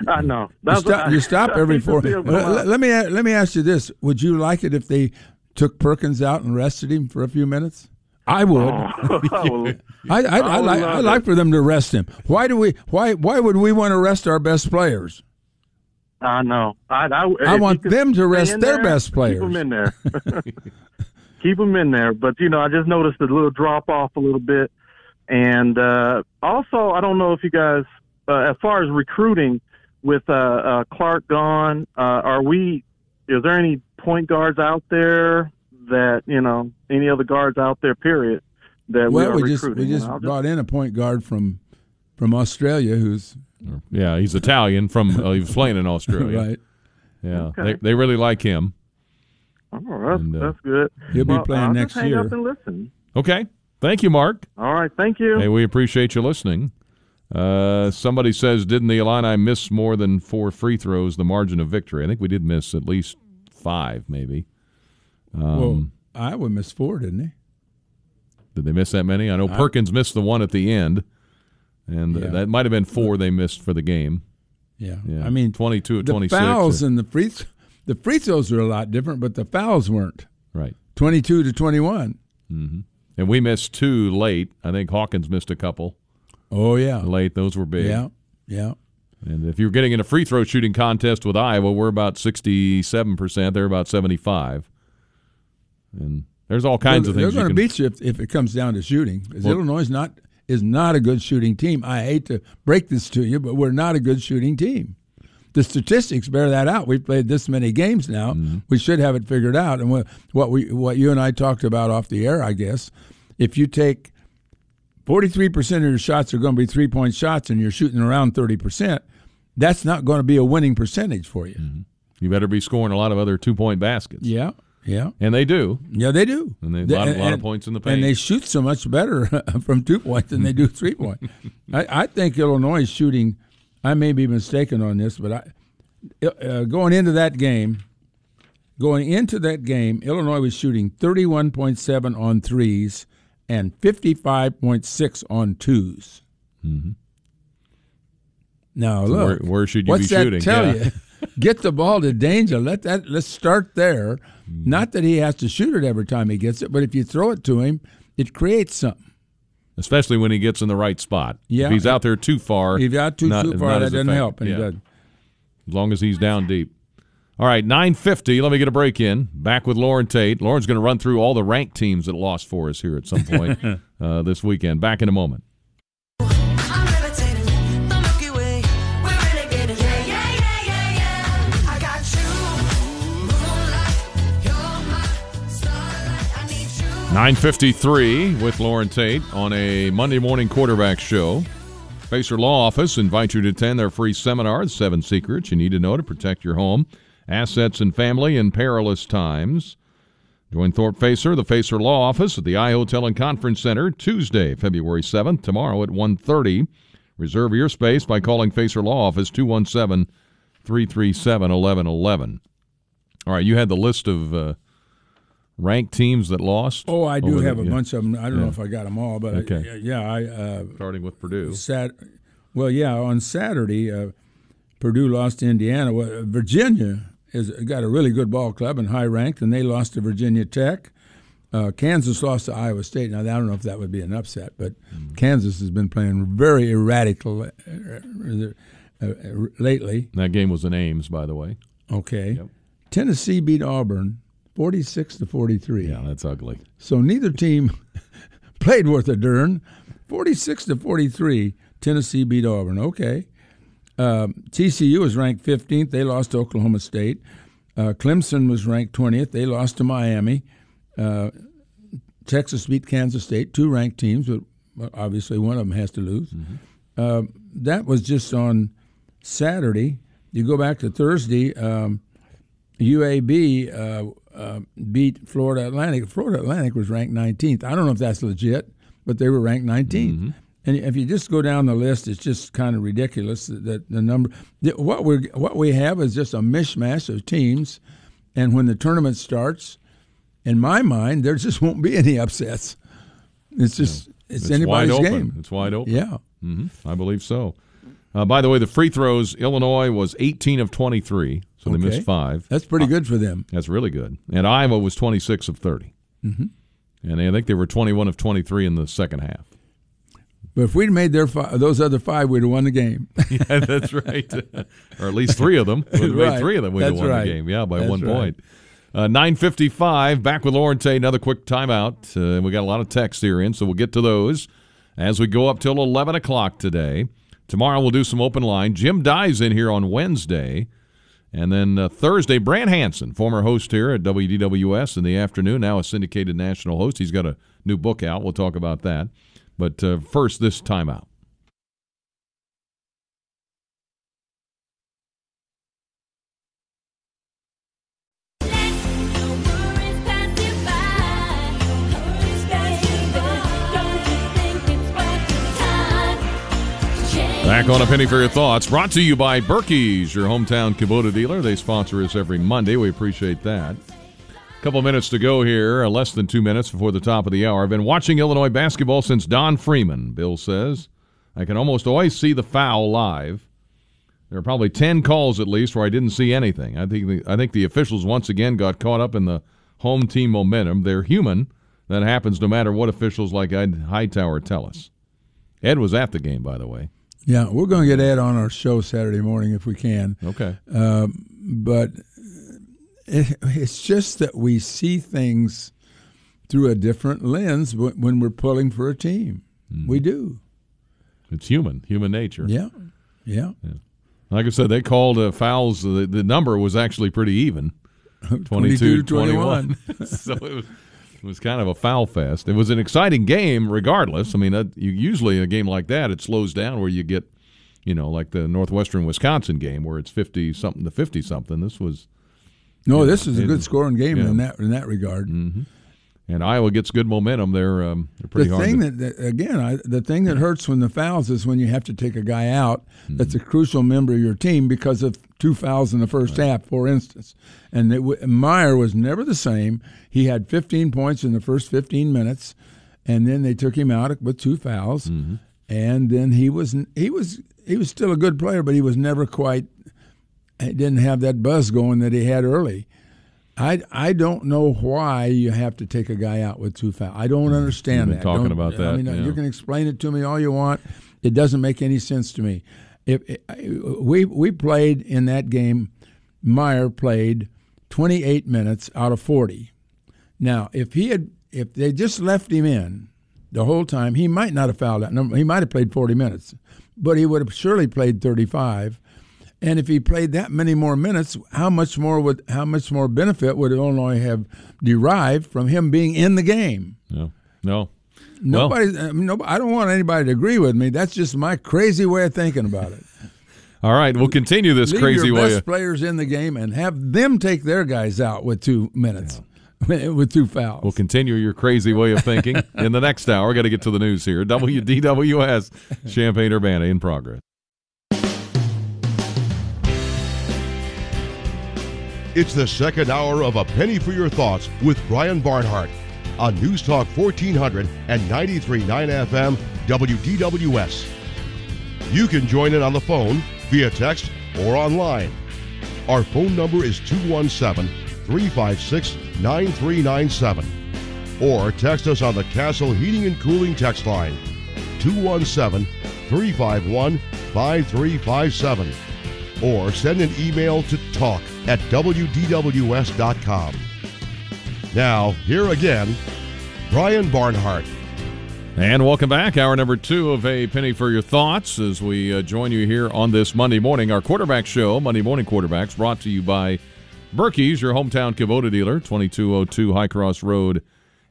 I know. You stop, you stop *laughs* every four. Let- let me let me ask you this: Would you like it if they took Perkins out and rested him for a few minutes? I would. Oh, *laughs* *laughs* I, I, I, I would like, I like for them to arrest him. Why do we? Why why would we want to arrest our best players? I know. I, I, I want them to arrest their there, best players. Keep them in there. *laughs* keep them in there. But you know, I just noticed a little drop off a little bit, and uh, also I don't know if you guys, uh, as far as recruiting, with uh, uh, Clark gone, uh, are we? Is there any point guards out there that you know any other guards out there? Period. That we well, are we just recruiting. we just And I'll brought in a point guard from from Australia who's Yeah, he's Italian from uh, he was playing in Australia. *laughs* right. Yeah, Okay. they they really like him. Oh, that's, And, uh, that's good. He'll be Well, playing I'll next just hang year. Up and listen. Okay, thank you, Mark. All right, thank you. Hey, we appreciate you listening. Uh, somebody says, didn't the Illini miss more than four free throws? The margin of victory. I think we did miss at least five, maybe. Um, well, Iowa missed four, didn't he? Did they miss that many? I know Perkins missed the one at the end, and Yeah. that might have been four they missed for the game. Yeah. Yeah, I mean, twenty-two the twenty-six. fouls and the free th- the free throws are a lot different, but the fouls weren't. right, Twenty two to twenty one. and we missed two late. I think Hawkins missed a couple Oh yeah. late. Those were big. Yeah. Yeah. And if you're getting in a free throw shooting contest with Iowa, we're about 67%. They're about 75. And there's all kinds they're, of things They're going to beat you if, if it comes down to shooting. Well- Illinois is not is not a good shooting team. I hate to break this to you, but we're not a good shooting team. The statistics bear that out. We've played this many games now. Mm-hmm. We should have it figured out. And what, what we what you and I talked about off the air, I guess, if you take forty three percent of your shots are going to be three point shots, and you're shooting around thirty percent, that's not going to be a winning percentage for you. you better be scoring a lot of other two-point baskets. Yeah, yeah. And they do. Yeah, they do. And they- a They- lot of- lot of points in the paint. And they shoot so much better *laughs* from two point than they do *laughs* three point. I, I think Illinois is shooting. I may be mistaken on this, but I uh, going into that game, going into that game, Illinois was shooting thirty one point seven on threes and fifty five point six on 2s Now So look, where- where should you what's be that shooting? Tell Yeah. you, get the ball to Dainja. Let that. Let's start there. Mm-hmm. Not that he has to shoot it every time he gets it, but if you throw it to him, it creates something. Especially when he gets in the right spot. Yeah. If he's out there too far. If he's out too not- too far, that doesn't help, and Yeah. he doesn't. As long as he's down deep. All right, 950. Let me get a break in. Back with Loren Tate. Loren's going to run through all the ranked teams that lost for us here at some point *laughs* uh, this weekend. Back in a moment. Nine fifty-three with Loren Tate on a Monday morning quarterback show. Facer Law Office invite you to attend their free seminar, "The Seven Secrets You Need to Know to Protect Your Home, Assets, and Family in Perilous Times. Join Thorpe Facer, the Facer Law Office at the I Hotel and Conference Center Tuesday, February 7th, tomorrow at 1.30. Reserve your space by calling Facer Law Office 217 337 1111. All right, you had the list of uh, ranked teams that lost. Oh, I do over the- have a yeah. bunch of them. I don't know if I got them all, but Okay. I, yeah, I uh, Starting with Purdue. Sat, well, yeah, on Saturday, uh, Purdue lost to Indiana. Well, Virginia has got a really good ball club and high ranked, and they lost to Virginia Tech. Uh, Kansas lost to Iowa State. Now, I don't know if that would be an upset, but Mm. Kansas has been playing very erratic uh, uh, uh, lately. That game was in Ames, by the way. Okay. Tennessee beat Auburn 46 to 43. Yeah, that's ugly. So neither team *laughs* played worth a darn. 46 to 43, Tennessee beat Auburn. Okay. Um, TCU was ranked 15th. They lost to Oklahoma State. Uh, Clemson was ranked 20th. They lost to Miami. Uh, Texas beat Kansas State, two ranked teams, but obviously one of them has to lose. Uh, that was just on Saturday. You go back to Thursday. Um, UAB uh, beat Florida Atlantic. Florida Atlantic was ranked 19th. I don't know if that's legit, but they were ranked 19th. And if you just go down the list, it's just kind of ridiculous that, that the number. that What we what we have is just a mishmash of teams, and when the tournament starts, in my mind, there just won't be any upsets. It's just it's, anybody's wide open. game. It's wide open. Yeah. hmm I believe so. Uh, by the way, the free throws, Illinois was 18 of 23, so they missed five. That's pretty good for them. That's really good. And Iowa was 26 of 30. Mhm. and I think they were 21 of 23 in the second half. But if we'd made their five, those other five, we'd have won the game. *laughs* yeah, that's right. *laughs* or at least three of them. We'd have Right. made three of them. We'd have won right. the game. Yeah, by That's one right. point. Uh, 9.55, back with Loren Tate. Another quick timeout. Uh, we got a lot of texts here in, so we'll get to those as we go up till 11 o'clock today. Tomorrow we'll do some open line. Jim Dey's in here on Wednesday. And then uh, Thursday, Brant Hansen, former host here at WDWS in the afternoon, now a syndicated national host. He's got a new book out. We'll talk about that. But uh, first, this timeout. Back on a penny for your thoughts. Brought to you by Birkey's, your hometown Kubota dealer. They sponsor us every Monday. We appreciate that. A Couple minutes to go here, uh, less than two minutes before the top of the hour. I've been watching Illinois basketball since Don Freeman, Bill says. I can almost always see the foul live. There are probably 10 calls at least where I didn't see anything. I think the, I think the officials once again got caught up in the home team momentum. They're human. That happens no matter what officials like Hightower tell us. Ed was at the game, by the way. Yeah, we're going to get Ed on our show Saturday morning if we can. Okay. Um, but it, it's just that we see things through a different lens when when we're pulling for a team. We do. It's human, human nature. Yeah. Yeah. Like I said, they called uh, fouls. The, the number was actually pretty even *laughs* 22 22 21. 21. *laughs* so it was, it was kind of a foul fest. It was an exciting game, regardless. I mean, uh, you, usually in a game like that, it slows down where you get, you know, like the Northwestern Wisconsin game where it's 50 something to 50 something. This was. No, this know, is a good scoring game yeah. in that in that regard. Mm-hmm. And Iowa gets good momentum. They're, um, they're pretty the hard. thing to, that, that again, I, the thing that hurts when the fouls is when you have to take a guy out that's a Mm-hmm. crucial member of your team because of two fouls in the first half, for instance. And w- Mayer was never the same. He had 15 points in the first 15 minutes, and then they took him out with two fouls, Mm-hmm. and then he was he was he was still a good player, but he was never quite. He didn't have that buzz going that he had early. I, I don't know why you have to take a guy out with two fouls. I don't mm. understand been that. talking Don't- about I that, mean, yeah. you can explain it to me all you want. It doesn't make any sense to me. If we we played in that game, Mayer played 28 minutes out of 40. Now, if he had if they just left him in the whole time, he might not have fouled out. number. He might have played 40 minutes, but he would have surely played 35. And if he played that many more minutes, how much more would how much more benefit would Illinois have derived from him being in the game? no. No. Nobody, uh, I, mean, nobody, I don't want anybody to agree with me. That's just my crazy way of thinking about it. *laughs* All right. We'll continue this Leave crazy your way. best of- players in the game and have them take their guys out with two minutes, *laughs* with two fouls. We'll continue your crazy way of thinking *laughs* in the next hour. We've got to get to the news here. WDWS, Champaign Urbana in progress. It's the second hour of A Penny for Your Thoughts with Brian Barnhart on News Talk 1400 and 93.9 FM WDWS. You can join in on the phone, via text, or online. Our phone number is 217 356 9397. Or text us on the Castle Heating and Cooling text line 217 351 5357. Or send an email to talk at WDWS.com. Now, here again, Brian Barnhart. And welcome back. Hour number two of A Penny for Your Thoughts as we uh, join you here on this Monday morning. Our quarterback show, Monday Morning Quarterbacks, brought to you by Birkey's, your hometown Kubota dealer, 2202 High Cross Road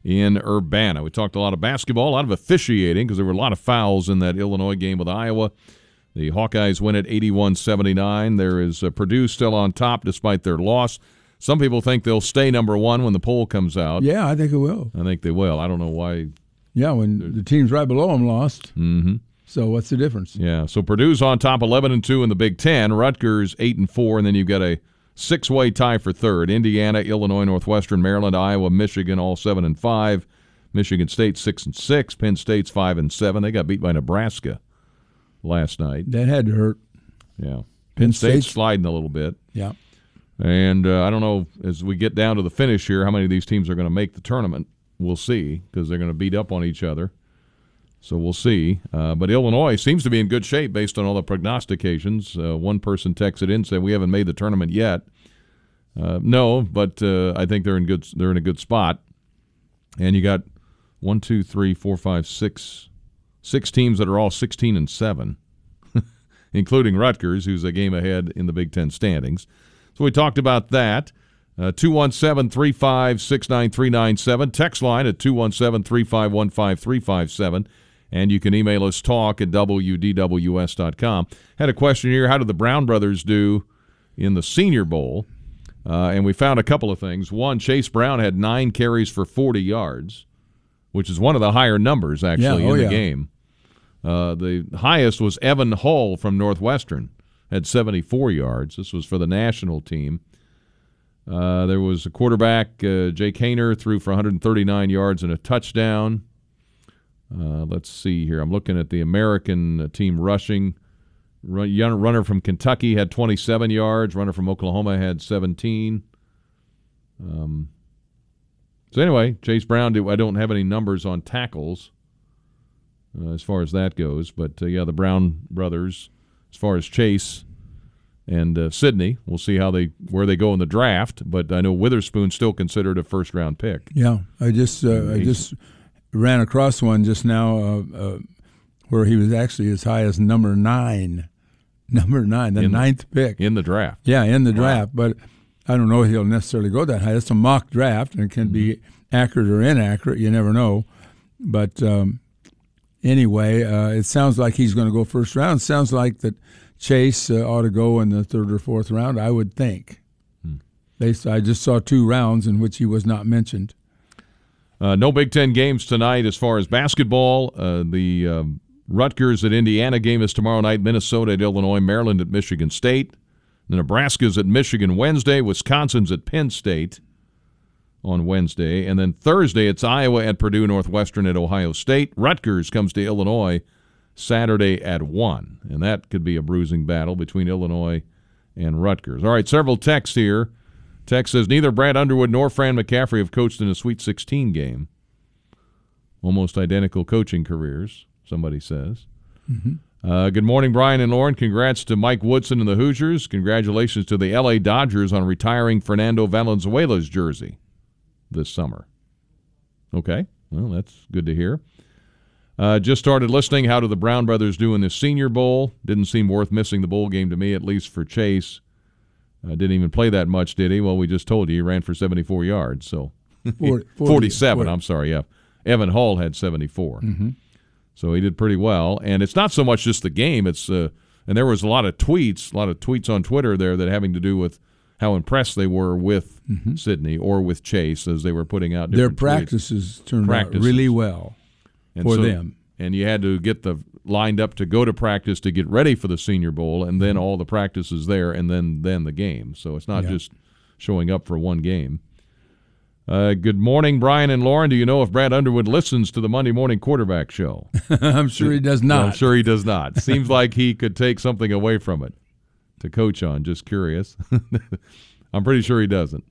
in Urbana. We talked a lot of basketball, a lot of officiating because there were a lot of fouls in that Illinois game with Iowa. The Hawkeyes win at 81 79. There is uh, Purdue still on top despite their loss. Some people think they'll stay number one when the poll comes out. yeah, I think it will. I think they will. I don't know why Yeah, when the teams right below them lost. Mm-hmm. So what's the difference? Yeah, so Purdue's on top, eleven and two in the Big Ten. Rutgers eight and four, and then you've got a six-way tie for third. Indiana, Illinois, Northwestern, Maryland, Iowa, Michigan, all seven and five. Michigan State six and six. Penn State's five and seven. They got beat by Nebraska last night. That had to hurt. Yeah, Penn, State's, State's- sliding a little bit. Yeah. And uh, I don't know as we get down to the finish here, how many of these teams are going to make the tournament. we'll see because they're going to beat up on each other. So we'll see. Uh, but Illinois seems to be in good shape based on all the prognostications. Uh, one person texted in said we haven't made the tournament yet. Uh, no, but uh, I think they're in good. They're in a good spot. And you got one, two, three, four, five, six, six teams that are all sixteen and seven, *laughs* including Rutgers, who's a game ahead in the Big Ten standings. So we talked about that. Uh, 217 356 9397. Text line at 217 351 5357 and you can email us talk at wdws.com. Had a question here how did the Brown brothers do in the Senior Bowl? Uh, and we found a couple of things. One, Chase Brown had nine carries for 40 yards, which is one of the higher numbers, actually, Yeah, oh, in the yeah. game. Uh, the highest was Evan Hull from Northwestern, had 74 yards. This was for the national team. Uh, there was a quarterback, uh, Jake Haener, threw for 139 yards and a touchdown. Uh, let's see here. I'm looking at the American team rushing. Run, runner from Kentucky had 27 yards. Runner from Oklahoma had 17. Um, so anyway, Chase Brown. I don't have any numbers on tackles uh, as far as that goes, but uh, yeah, the Brown brothers, as far as Chase and uh, Sydney, we'll see how they where they go in the draft. But I know Witherspoon's still considered a first round pick. Yeah, I just uh, I just ran across one just now uh, uh, where he was actually as high as number nine, *laughs* number nine, the In the- ninth pick in the draft. Yeah, in the draft, but I don't know if he'll necessarily go that high. It's a mock draft and it can be Mm-hmm. accurate or inaccurate. You never know. But um, anyway, uh, it sounds like he's going to go first round. sounds like that Chase uh, ought to go in the third or fourth round. I would think. Hmm. I just saw two rounds in which he was not mentioned. Uh, no Big Ten games tonight as far as basketball. Uh, the um, Rutgers at Indiana game is tomorrow night. Minnesota at Illinois. Maryland at Michigan State. The Nebraska's at Michigan Wednesday. Wisconsin's at Penn State on Wednesday. And then Thursday, it's Iowa at Purdue, Northwestern at Ohio State. Rutgers comes to Illinois Saturday at 1. And that could be a bruising battle between Illinois and Rutgers. All right, several texts here. Text says neither Brad Underwood nor Fran McCaffery have coached in a Sweet 16 game. Almost identical coaching careers, somebody says. Uh, good morning, Brian and Loren. Congrats to Mike Woodson and the Hoosiers. Congratulations to the LA Dodgers on retiring Fernando Valenzuela's jersey this summer. Okay, well, that's good to hear. Uh, just started listening. How do the Brown brothers do in the Senior Bowl? Didn't seem worth missing the bowl game to me, at least for Chase. Uh, didn't even play that much, did he? Well, we just told you he ran for 74 yards. So *laughs* Forty- *laughs* 47, forty. I'm sorry, yeah. Evan Hall had 74. Mhm. So he did pretty well. And it's not so much just the game, it's uh, and there was a lot of tweets, a lot of tweets on Twitter there that having to do with how impressed they were with Sydney or with Chase as they were putting out Mm-hmm. Their different tweets. practices turned Practices. out really well And for so- them. And you had to get the lined up to go to practice to get ready for the Senior Bowl, and then all the practices there, and then then the game. So it's not Mm-hmm. Yeah. just showing up for one game. Uh, good morning, Brian and Loren. Do you know if Brad Underwood listens to the Monday Morning Quarterback Show? *laughs* I'm sure he does Well, not. I'm sure he does not. Seems *laughs* like he could take something away from it to coach on. Just curious. *laughs* I'm pretty sure he doesn't.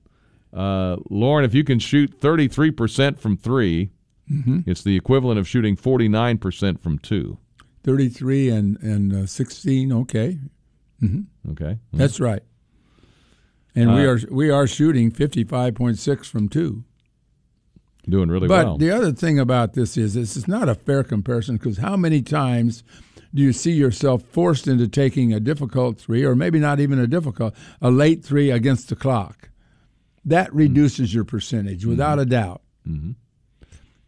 Uh, Loren, if you can shoot 33% from 3 Mhm. it's the equivalent of shooting 49% from two. 33 and and uh, 16. Okay, hmm Okay, that's right. And we Uh, are we are shooting 55.6 from two. doing really but well. But the other thing about this is this is not a fair comparison because how many times do you see yourself forced into taking a difficult three, or maybe not even a difficult, a late three against the clock? That reduces your percentage without a doubt. Mhm.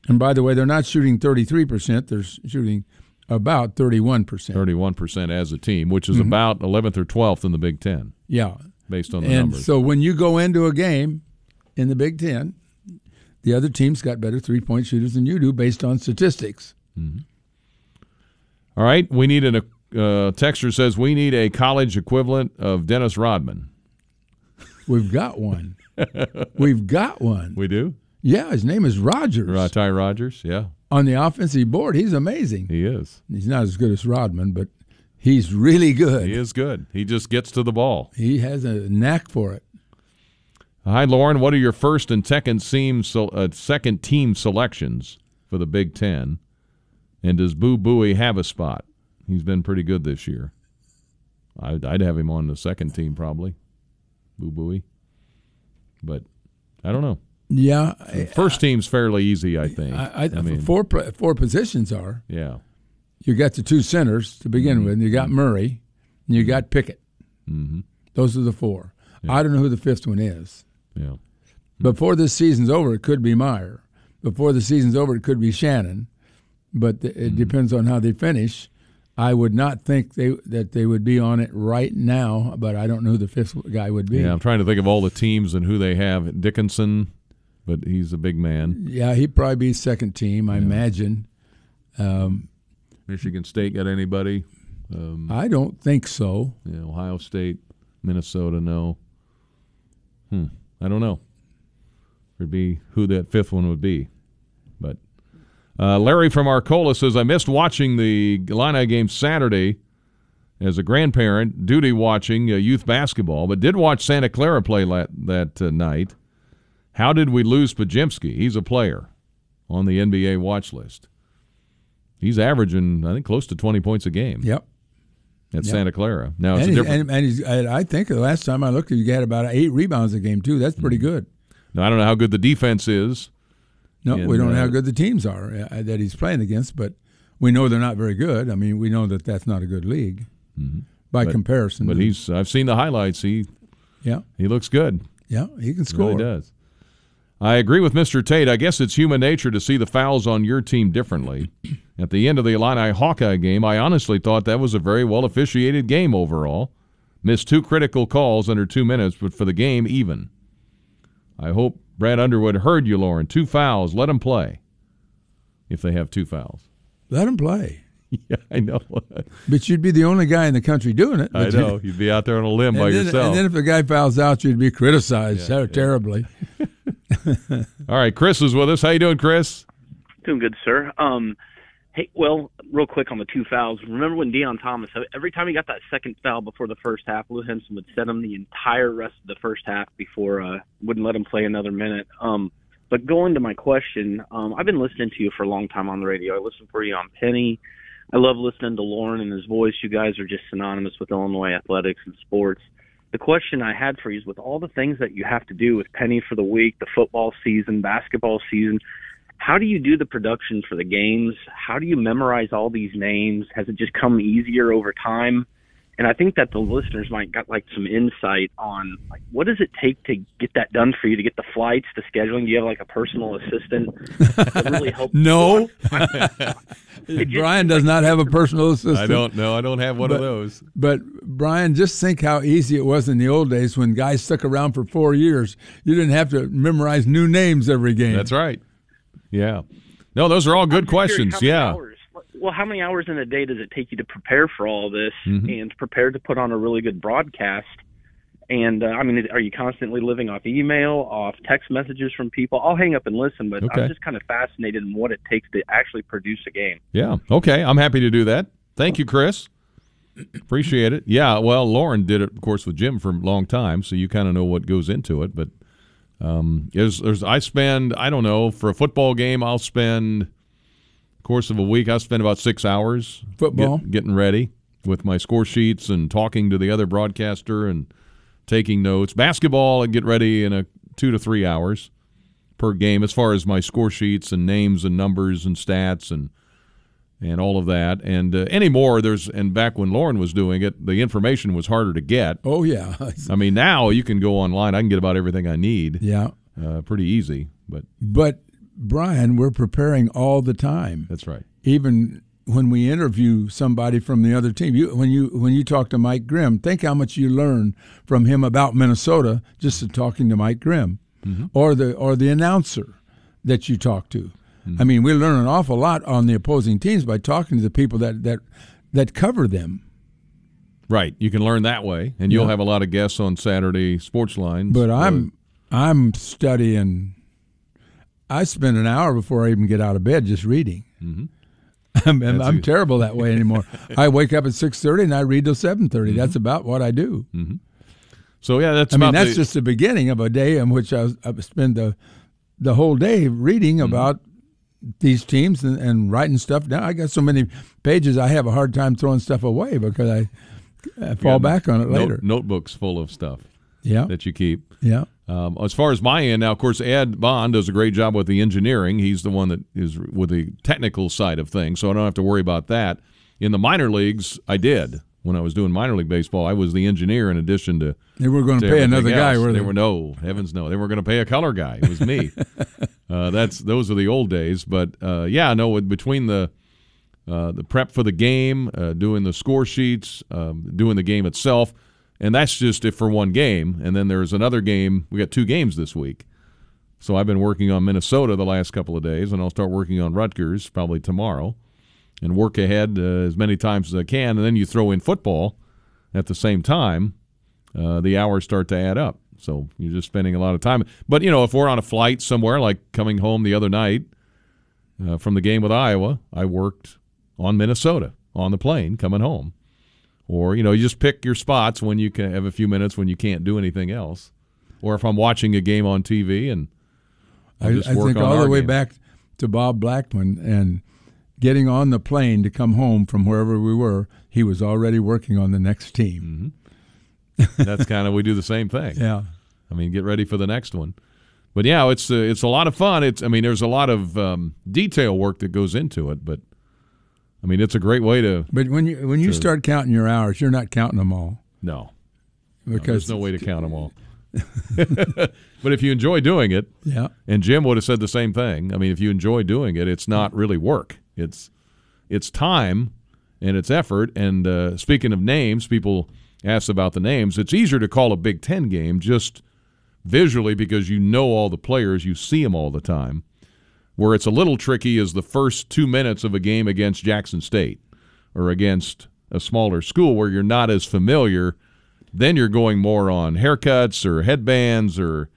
And by the way, they're not shooting 33%, they're shooting about 31%. 31% as a team, which is Mhm. about 11th or 12th in the Big Ten. Yeah. Based on the and numbers. so when you go into a game in the Big Ten, the other team's got better three point shooters than you do based on statistics. All right, we need an uh, texture says we need a college equivalent of Dennis Rodman. We've got one. We've got one. We do? Yeah, his name is Rodgers. Uh, Ty Rodgers, yeah. On the offensive board, he's amazing. He is. He's not as good as Rodman, but he's really good. He is good. He just gets to the ball. He has a knack for it. Hi, Loren. What are your first and second team uh, second team selections for the Big Ten? And does Boo Buie have a spot? He's been pretty good this year. I'd, I'd have him on the second team probably, Boo Buie. But I don't know. Yeah, the first team's fairly easy, I think. I, I, I mean, four four positions are. Yeah, you got the two centers to begin mm-hmm. with. You got Murray, and you got Pickett. Mm-hmm. Those are the four. Yeah. I don't know who the fifth one is. Yeah. Before this season's over, it could be Mayer. Before the season's over, it could be Shannon. But it mm-hmm. depends on how they finish. I would not think they that they would be on it right now, but I don't know who the fifth guy would be. Yeah, I'm trying to think of all the teams and who they have. Dickinson, but he's a big man. Yeah, he'd probably be second team, I yeah. imagine. Um, Michigan State got anybody? Um, I don't think so. Yeah, Ohio State, Minnesota, no. Hmm, I don't know. Would be who that fifth one would be, uh, Larry from Arcola says I missed watching the Illini game Saturday as a grandparent, duty watching uh, youth basketball, but did watch Santa Clara play la- that uh, night. How did we lose Podziemski? He's a player on the NBA watch list. He's averaging, I think, close to 20 points a game. Yep. At yep. Santa Clara. Now, it's and, he's, and, and he's, I think the last time I looked, he had about eight rebounds a game, too. That's pretty mm-hmm. good. Now, I don't know how good the defense is. No, we don't know how uh, good the teams are uh, that he's playing against, but we know they're not very good. I mean, we know that that's not a good league mm-hmm. by but, comparison. But he's I've seen the highlights. He yeah he looks good. Yeah, he can score. He really does. I agree with Mr. Tate. I guess it's human nature to see the fouls on your team differently. *clears throat* At the end of the Illini Hawkeye game, I honestly thought that was a very well officiated game overall. Missed two critical calls under two minutes, but for the game, even. I hope Brad Underwood heard you, Loren. Two fouls. Let them play if they have two fouls. Let them play. *laughs* Yeah, I know. but you'd be the only guy in the country doing it. I know. You'd be out there on a limb by then, yourself. And then if a guy fouls out, you'd be criticized yeah, terribly. *laughs* All right, Chris is with us. How you doing, Chris? Doing good, sir. Um, hey, well, real quick on the two fouls. Remember when Deon Thomas? Every time he got that second foul before the first half, Lou Henson would set him the entire rest of the first half before uh, wouldn't let him play another minute. Um, but going to my question, um, I've been listening to you for a long time on the radio. I listen for you on Penny. I love listening to Loren and his voice. You guys are just synonymous with Illinois athletics and sports the question I had for you is with all the things that you have to do with Penny for the week, the football season, basketball season, how do you do the production for the games? How do you memorize all these names? Has it just come easier over time? And I think that the listeners might get like some insight on like what does it take to get that done for you to get the flights, the scheduling. Do you have like a personal assistant that really helps? no, *laughs* Brian does not have a personal assistant. I don't know. I don't have one but, of those. But Brian, just think how easy it was in the old days when guys stuck around for four years. You didn't have to memorize new names every game. That's right. Yeah. No, those are all good questions. Yeah. Hours well, how many hours in a day does it take you to prepare for all this mm-hmm. and prepare to put on a really good broadcast? And uh, I mean, are you constantly living off email, off text messages from people? I'll hang up and listen, but okay. I'm just kind of fascinated in what it takes to actually produce a game. Yeah. Okay. I'm happy to do that. Thank you, Chris. Appreciate it. Yeah. Well, Loren did it, of course, with Jim for a long time, so you kind of know what goes into it. But um, there's, there's, I spend, I don't know, for a football game, I'll spend course of a week, I spend about six hours football get, getting ready with my score sheets and talking to the other broadcaster and taking notes. Basketball, I get ready in a two to three hours per game as far as my score sheets and names and numbers and stats and and all of that. And uh, anymore, there's and back when Loren was doing it, the information was harder to get. Oh yeah. *laughs* I mean, now you can go online. I can get about everything I need. Yeah. Uh, pretty easy, but but Brian, we're preparing all the time. That's right. Even when we interview somebody from the other team, you, when you when you talk to Mike Grimm, think how much you learn from him about Minnesota just talking to Mike Grimm, mm-hmm. or the or the announcer that you talk to. Mm-hmm. I mean, we learn an awful lot on the opposing teams by talking to the people that that that cover them. Right, you can learn that way, and you'll yeah. have a lot of guests on Saturday Sports Lines. But I'm I'm studying I spend an hour before I even get out of bed just reading. Mm-hmm. *laughs* I'm, I'm terrible that way anymore. *laughs* I wake up at six thirty and I read till seven thirty. mm mm-hmm. That's about what I do. Mm-hmm. So yeah, that's I mean that's the- just the beginning of a day in which I, I spend the the whole day reading Mm-hmm. These teams and, and writing stuff down. I got so many pages I have a hard time throwing stuff away because I, I fall Yeah, back on it note- later. notebooks full of stuff. Yeah. that you keep. Yeah. Um, as far as my end, now of course Ed Bond does a great job with the engineering. He's the one that is with the technical side of things, so I don't have to worry about that. In the minor leagues, I did when I was doing minor league baseball. I was the engineer in addition to. They were gonna to pay another guy, were they they? were no heavens no. They were going to pay a color guy. It was me. *laughs* uh, that's those are the old days. But uh, yeah, no. Between the uh, the prep for the game, uh, doing the score sheets, um, doing the game itself, and that's just if for one game. And then there's another game. We got two games this week, so I've been working on Minnesota the last couple of days, and I'll start working on Rutgers probably tomorrow, and work ahead uh, as many times as I can. And then you throw in football at the same time. Uh, the hours start to add up. So you're just spending a lot of time. But you know, if we're on a flight somewhere, like coming home the other night uh, from the game with Iowa, I worked on Minnesota on the plane coming home. Or you know, you just pick your spots when you can have a few minutes when you can't do anything else. Or if I'm watching a game on TV and I, just I think all the way game. back to Bob Blackman and getting on the plane to come home from wherever we were. He was already working on the next team. That's kind of we do the same thing. Yeah. I mean, get ready for the next one. But yeah, it's uh, it's a lot of fun. It's I mean, there's a lot of um, detail work that goes into it, but I mean, it's a great way to. But when you when you to- start counting your hours, you're not counting them all. No. No, because there's no way to count them all. *laughs* *laughs* but if you enjoy doing it, Yeah. And Jim would have said the same thing. I mean, if you enjoy doing it, it's not really work. It's it's time and it's effort. And uh, speaking of names, people ask about the names. It's easier to call a Big Ten game just visually because you know all the players, you see them all the time. Where it's a little tricky is the first two minutes of a game against Jackson State or against a smaller school where you're not as familiar. Then you're going more on haircuts or headbands or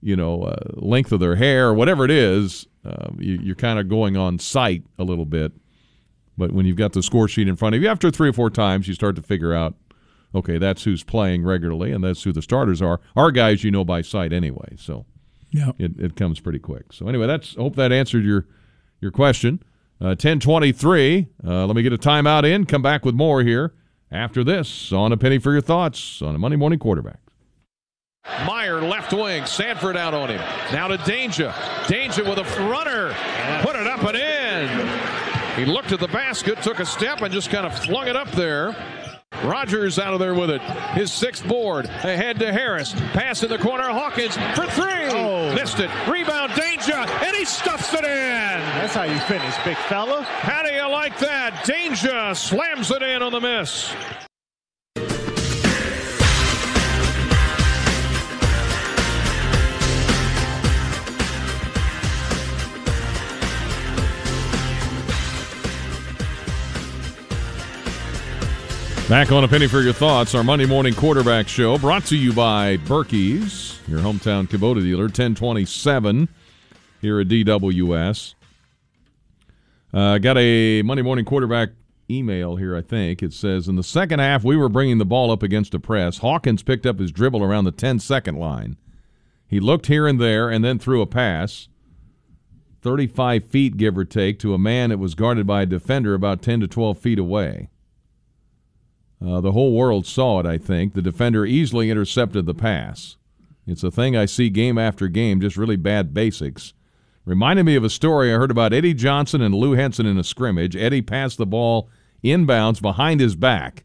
you know uh, length of their hair or whatever it is. Uh, you, you're kind of going on sight a little bit. But when you've got the score sheet in front of you, after three or four times, you start to figure out, okay, that's who's playing regularly and that's who the starters are. Our guys, you know by sight anyway, so Yeah. it, it comes pretty quick. So anyway, that's I hope that answered your your question. Uh, Ten twenty three. Uh, let me get a timeout in. Come back with more here after this on a penny for your thoughts on a Monday morning quarterback. Left wing. Sandfort out on him. Now to Dainja. Dainja with a runner. Put it up and in. He looked at the basket, took a step, and just kind of flung it up there. Rodgers out of there with it. His sixth board. Ahead to Harris. Pass in the corner. Hawkins for three. Oh. Missed it. Rebound. Dainja. And he stuffs it in. That's how you finish, big fella. How do you like that? Dainja slams it in on the miss. Back on a penny for your thoughts, our Monday morning quarterback show brought to you by Birkey's, your hometown Kubota dealer, 1027 here at DWS. Uh, got a Monday morning quarterback email here, I think. It says In the second half, we were bringing the ball up against a press. Hawkins picked up his dribble around the 10 second line. He looked here and there and then threw a pass, 35 feet, give or take, to a man that was guarded by a defender about 10 to 12 feet away. Uh, the whole world saw it, I think. The defender easily intercepted the pass. It's a thing I see game after game, just really bad basics. Reminded me of a story I heard about Eddie Johnson and Lou Henson in a scrimmage. Eddie passed the ball inbounds behind his back.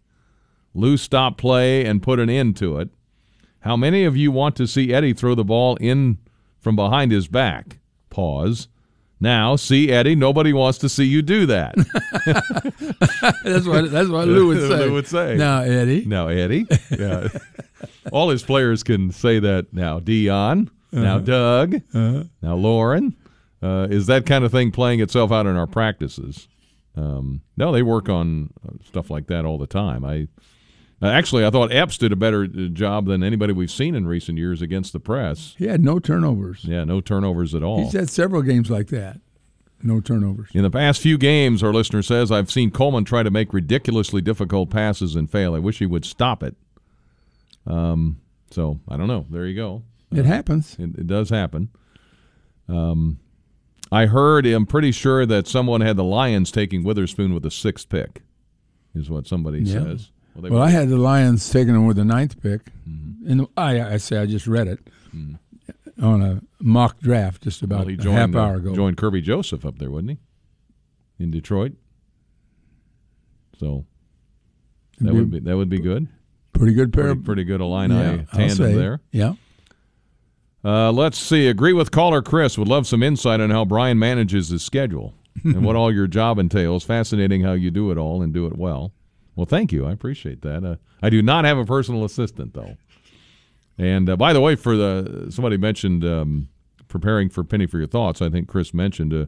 Lou stopped play and put an end to it. How many of you want to see Eddie throw the ball in from behind his back? Pause. Now, see, Eddie, nobody wants to see you do that. *laughs* that's what that's what Lou would *laughs* say. Lou would say. Now, Eddie. Now, Eddie. Yeah. *laughs* All his players can say that now. Deon. Now, Uh-huh. Doug. Uh-huh. Now, Loren. Uh, is that kind of thing playing itself out in our practices? Um, no, they work on uh, stuff like that all the time. I uh, actually I thought Epps did a better uh, job than anybody we've seen in recent years against the press. He had no turnovers. Yeah, no turnovers at all. He's had several games like that. No turnovers. In the past few games, our listener says, I've seen Coleman try to make ridiculously difficult passes and fail. I wish he would stop it. Um, So I don't know. There you go. It happens. It, it does happen. Um, I heard. I'm pretty sure that someone had the Lions taking Witherspoon with the sixth pick, is what somebody Yeah. says. They Well, I had the Lions taking with the ninth pick, Mm-hmm. and I, I say I just read it on a mock draft just about well, he a half hour ago. joined Kerby Joseph up there, wouldn't he? In Detroit. So that be- be that would be good. Pretty good pair. Pretty, of- pretty good Illini Yeah, tandem there. Yeah. Uh, let's see. Agree with caller Chris. Would love some insight on how Brian manages his schedule and what *laughs* all your job entails. Fascinating how you do it all and do it well. Well, thank you. I appreciate that. Uh, I do not have a personal assistant though. And uh, by the way, for the somebody mentioned um, preparing for Penny for Your Thoughts. I think Chris mentioned. Uh,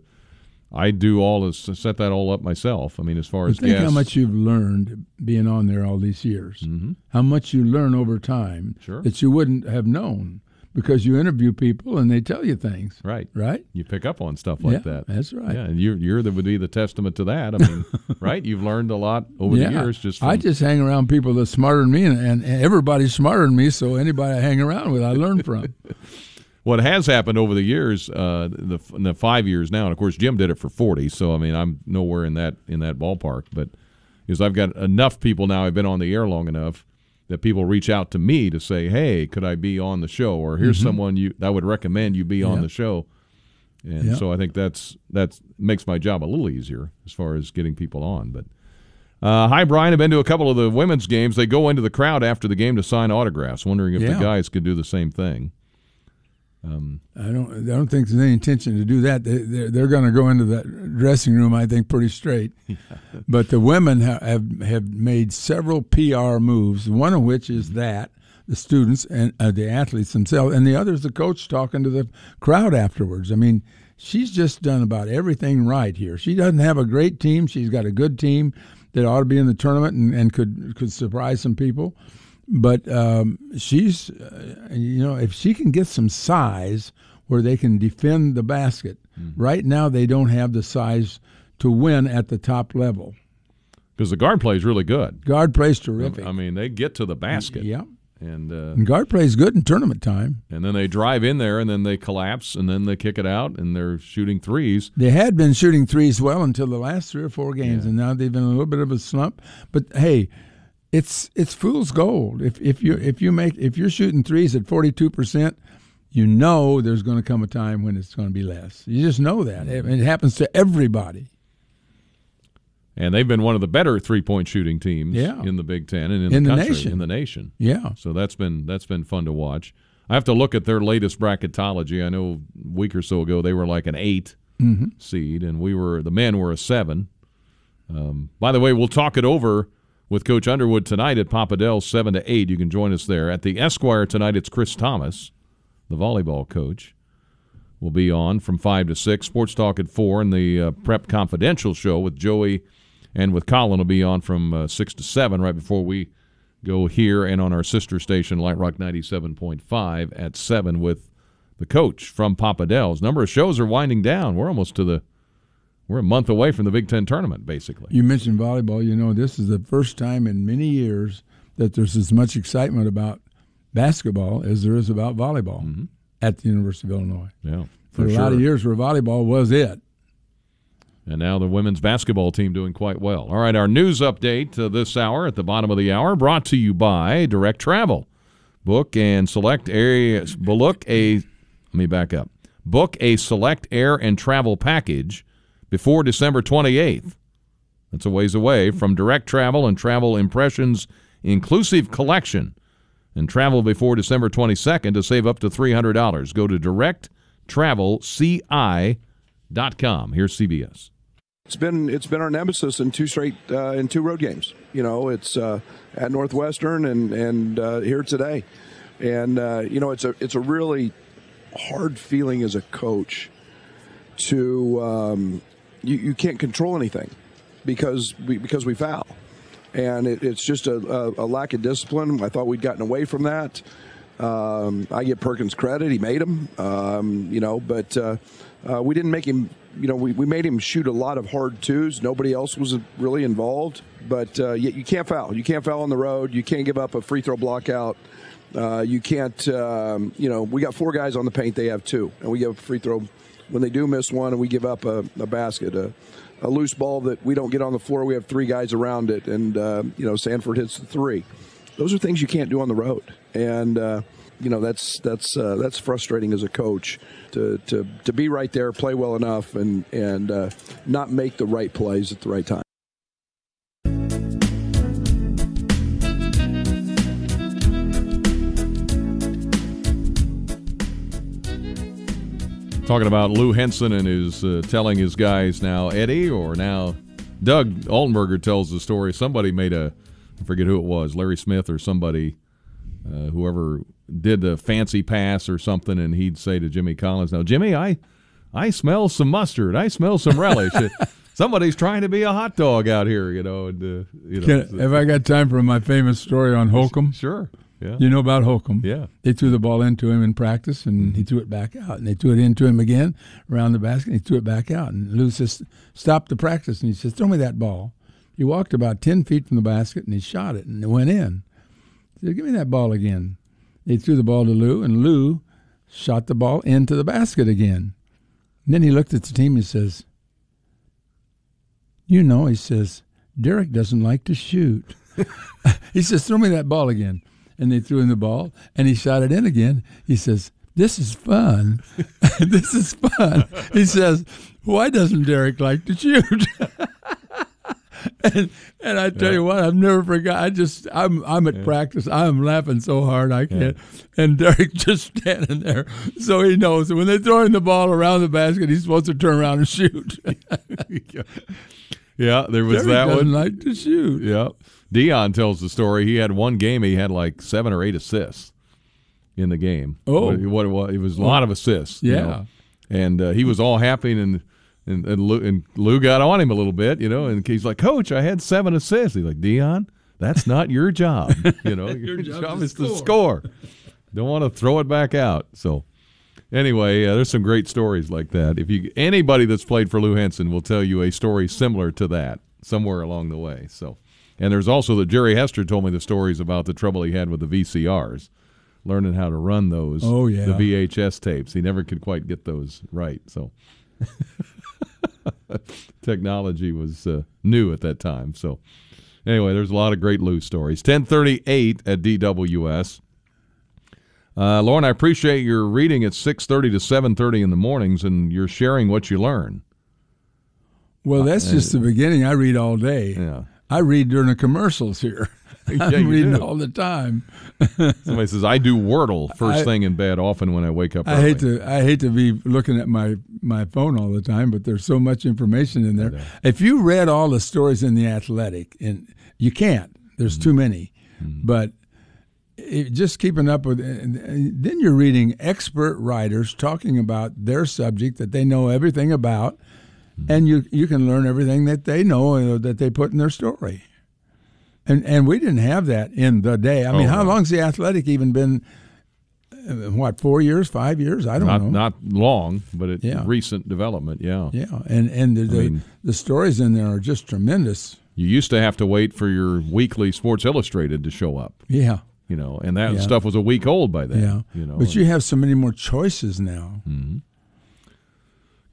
I do all this, set that all up myself. I mean, as far But as think how much you've learned being on there all these years. How much you learn over time Mm-hmm. Sure. that you wouldn't have known because you interview people and they tell you things. Right. Right. You pick up on stuff like Yeah, that. that's right. Yeah, and you're you're the would be the testament to that. I mean, *laughs* right? You've learned a lot over yeah. the years. Just I just hang around people that's smarter than me, and, and everybody's smarter than me. So anybody I hang around with, I learn from. *laughs* what has happened over the years, uh, the the five years now, and of course Jim did it for forty. So I mean, I'm nowhere in that in that ballpark. But is I've got enough people now. I've been on the air long enough that people reach out to me to say, "Hey, could I be on the show?" Or here's Mhm. someone you I would recommend you be on the show. And Yeah. so I think that's that's makes my job a little easier as far as getting people on. But uh, hi, Brian. I've been to a couple of the women's games. They go into the crowd after the game to sign autographs. Wondering if Yeah. the guys could do the same thing. Um, I don't. I don't think there's any intention to do that. They, they're they're going to go into that dressing room. I think pretty straight. *laughs* but the women ha- have have made several PR moves. One of which is that the students and uh, the athletes themselves, and the other is the coach talking to the crowd afterwards. I mean, she's just done about everything right here. She doesn't have a great team. She's got a good team that ought to be in the tournament and, and could could surprise some people but um, she's uh, you know if she can get some size where they can defend the basket. Right now they don't have the size to win at the top level. Because the guard play is really good. guard plays terrific. I mean, they get to the basket. yeah. And uh, and guard plays good in tournament time. And then they drive in there, and then they collapse, and then they kick it out, and they're shooting threes. they had been shooting threes well until the last three or four games and now they've been in a little bit of a slump. But hey it's it's fool's gold if if you if you make if you're shooting threes at 42% you know there's going to come a time when it's going to be less you just know that it, it happens to everybody And they've been one of the better three point shooting teams Yeah. in the Big Ten and in, In the, the country, nation. in the nation. Yeah. So that's been that's been fun to watch. I have to look at their latest bracketology. I know a week or so ago they were like an 8 Mhm. seed, and we were the men were a seven. Um, by the way, we'll talk it over with Coach Underwood tonight at Papa Del's seven to eight. You can join us there at the Esquire tonight. It's Chris Tamas, the volleyball coach, will be on from five to six. Sports Talk at four, and the uh, Prep Confidential show with Joey and with Colin will be on from uh, six to seven right before we go here and on our sister station Light Rock ninety seven point five at seven with the coach from Papa Del's. Number of shows are winding down. We're almost to the we're a month away from the Big Ten tournament, basically. You mentioned volleyball. You know, this is the first time in many years that there's as much excitement about basketball as there is about volleyball at the University of Illinois. Yeah, For, for a lot of years where volleyball was it. And now the women's basketball team doing quite well. All right, our news update uh, this hour at the bottom of the hour brought to you by Direct Travel. Book and select areas. Book a. Let me back up. Book a select air and travel package before December 28th. That's a ways away from Direct Travel and Travel Impressions Inclusive Collection. And travel before December 22nd to save up to $300. Go to directtravelci.com. Here's CBS. It's been it's been our nemesis in two straight uh, in two road games. You know, it's uh, at Northwestern and and uh, here today, and uh, you know it's a it's a really hard feeling as a coach to um, you, you can't control anything because we because we foul, and it, it's just a, a, a lack of discipline. I thought we'd gotten away from that. Um, I give Perkins credit; he made them, um, you know. But uh, uh, we didn't make him. You know, we, we made him shoot a lot of hard twos. Nobody else was really involved. But uh, yet you can't foul. You can't foul on the road. You can't give up a free throw block out. Uh, you can't. Um, you know, we got four guys on the paint. They have two, and we give a free throw when they do miss one, and we give up a, a basket. A, a loose ball that we don't get on the floor. We have three guys around it, and uh, you know Sandfort hits the three. Those are things you can't do on the road, and uh, you know that's that's uh, that's frustrating as a coach to, to to be right there, play well enough, and and uh, not make the right plays at the right time. Talking about Lou Henson and his uh, telling his guys now Eddie or now Doug Altenberger tells the story. Somebody made a I forget who it was, Larry Smith or somebody, uh, whoever did the fancy pass or something, and he'd say to Jimmy Collins, "Now, Jimmy, I I smell some mustard. I smell some relish." *laughs* Somebody's trying to be a hot dog out here, you know. And, uh, you know Can, have I got time for my famous story on Holcombe? Sure. Yeah. You know about Holcombe? Yeah. They threw the ball into him in practice, and he mm-hmm. threw it back out. And they threw it into him again around the basket, and he threw it back out. And Lou says, "Stop the practice," and he says, "Throw me that ball." He walked about ten feet from the basket, and he shot it, and it went in. He said, "Give me that ball again." They threw the ball to Lou, and Lou shot the ball into the basket again. And then he looked at the team and he says, "You know," he says, "Derek doesn't like to shoot." *laughs* he says, "Throw me that ball again." And they threw him the ball and he shot it in again. He says, This is fun. *laughs* this is fun. He says, Why doesn't Derek like to shoot? *laughs* and and I tell yeah. you what, I've never forgot. I just I'm I'm at yeah. practice. I'm laughing so hard I can't. Yeah. And Derek *laughs* just standing there, so he knows when they're throwing the ball around the basket, he's supposed to turn around and shoot. yeah, there was Derek that doesn't one. Like to shoot. Yeah. Deon tells the story. He had one game. He had like seven or eight assists in the game. Oh, what, what, what it was a lot of assists. Yeah, you know? and uh, he was all happy and. And and Lou, and Lou got on him a little bit, you know, and he's like, "Coach, I had seven assists." He's like, "Deon, that's not your job. *laughs* You know, *laughs* your, your job, is to to score. Don't want to throw it back out." So, anyway, uh, there's some great stories like that. If you anybody that's played for Lou Henson will tell you a story similar to that somewhere along the way. So, and there's also that Jerry Hester told me the stories about the trouble he had with the VCRs, learning how to run those. Oh yeah, the VHS tapes. He never could quite get those right. So. *laughs* Technology was uh, new at that time. So, anyway, there's a lot of great Lou stories. 1038 at DWS. Uh, Loren, I appreciate your reading at 6.30 to 7.30 in the mornings, and you're sharing what you learn. Well, that's uh, just the beginning. I read all day. Yeah. I read during the commercials here. *laughs* Yeah, *laughs* I'm reading do. all the time. *laughs* Somebody says I do Wordle first I, thing in bed, often when I wake up. I hate to I hate to be looking at my my phone all the time, but there's so much information in there. If you read all the stories in the Athletic, and you can't, there's Mm-hmm. too many, but it, just keeping up with. Then you're reading expert writers talking about their subject that they know everything about, Mm-hmm. And you you can learn everything that they know uh, that they put in their story. And and we didn't have that in the day. I mean, Oh, how long's the Athletic even been? uh, What four years, five years? I don't not, know. Not long, but it, Yeah. recent development. Yeah. Yeah, and and the the, mean- the stories in there are just tremendous. You used to have to wait for your weekly Sports Illustrated to show up. Yeah, You know, and that Yeah. stuff was a week old by then. yeah. You know, but you have so many more choices now.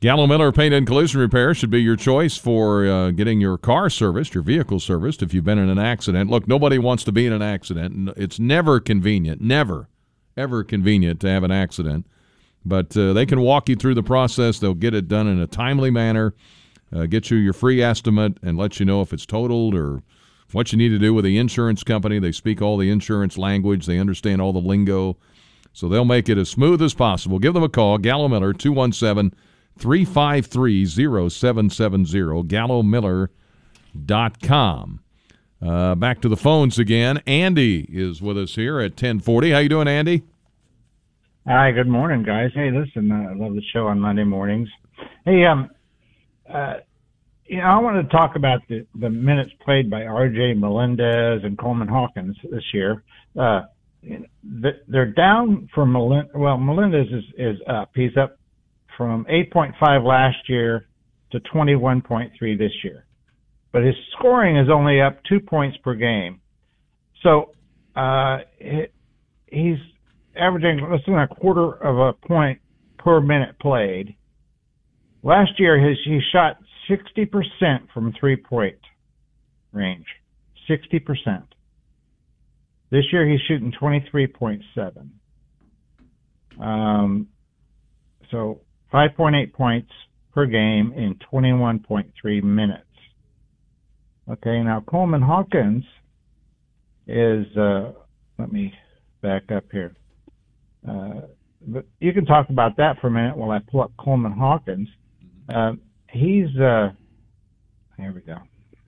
Gallo Miller Paint and Collision Repair should be your choice for uh, getting your car serviced, your vehicle serviced if you've been in an accident. Look, nobody wants to be in an accident. It's never convenient, never, ever convenient to have an accident. But uh, they can walk you through the process. They'll get it done in a timely manner, uh, get you your free estimate, and let you know if it's totaled or what you need to do with the insurance company. They speak all the insurance language, they understand all the lingo. So they'll make it as smooth as possible. Give them a call, Gallo Miller, 217 353 0770, gallomiller.com. Uh, back to the phones again. Andy is with us here at 1040. How you doing, Andy? Hi, good morning, guys. Hey, listen, uh, I love the show on Monday mornings. Hey, um, uh, you know, I want to talk about the, the minutes played by R.J. Melendez and Coleman Hawkins this year. Uh, th- they're down for Melendez. Well, Melendez is, is up. He's up from 8.5 last year to 21.3 this year. But his scoring is only up two points per game. So uh, he's averaging less than a quarter of a point per minute played. Last year, his, he shot 60% from three point range. 60%. This year, he's shooting 23.7. Um, so 5.8 points per game in 21.3 minutes. Okay, now Coleman Hawkins is, uh, let me back up here. Uh, but you can talk about that for a minute while I pull up Coleman Hawkins. Uh, he's, uh, here we go.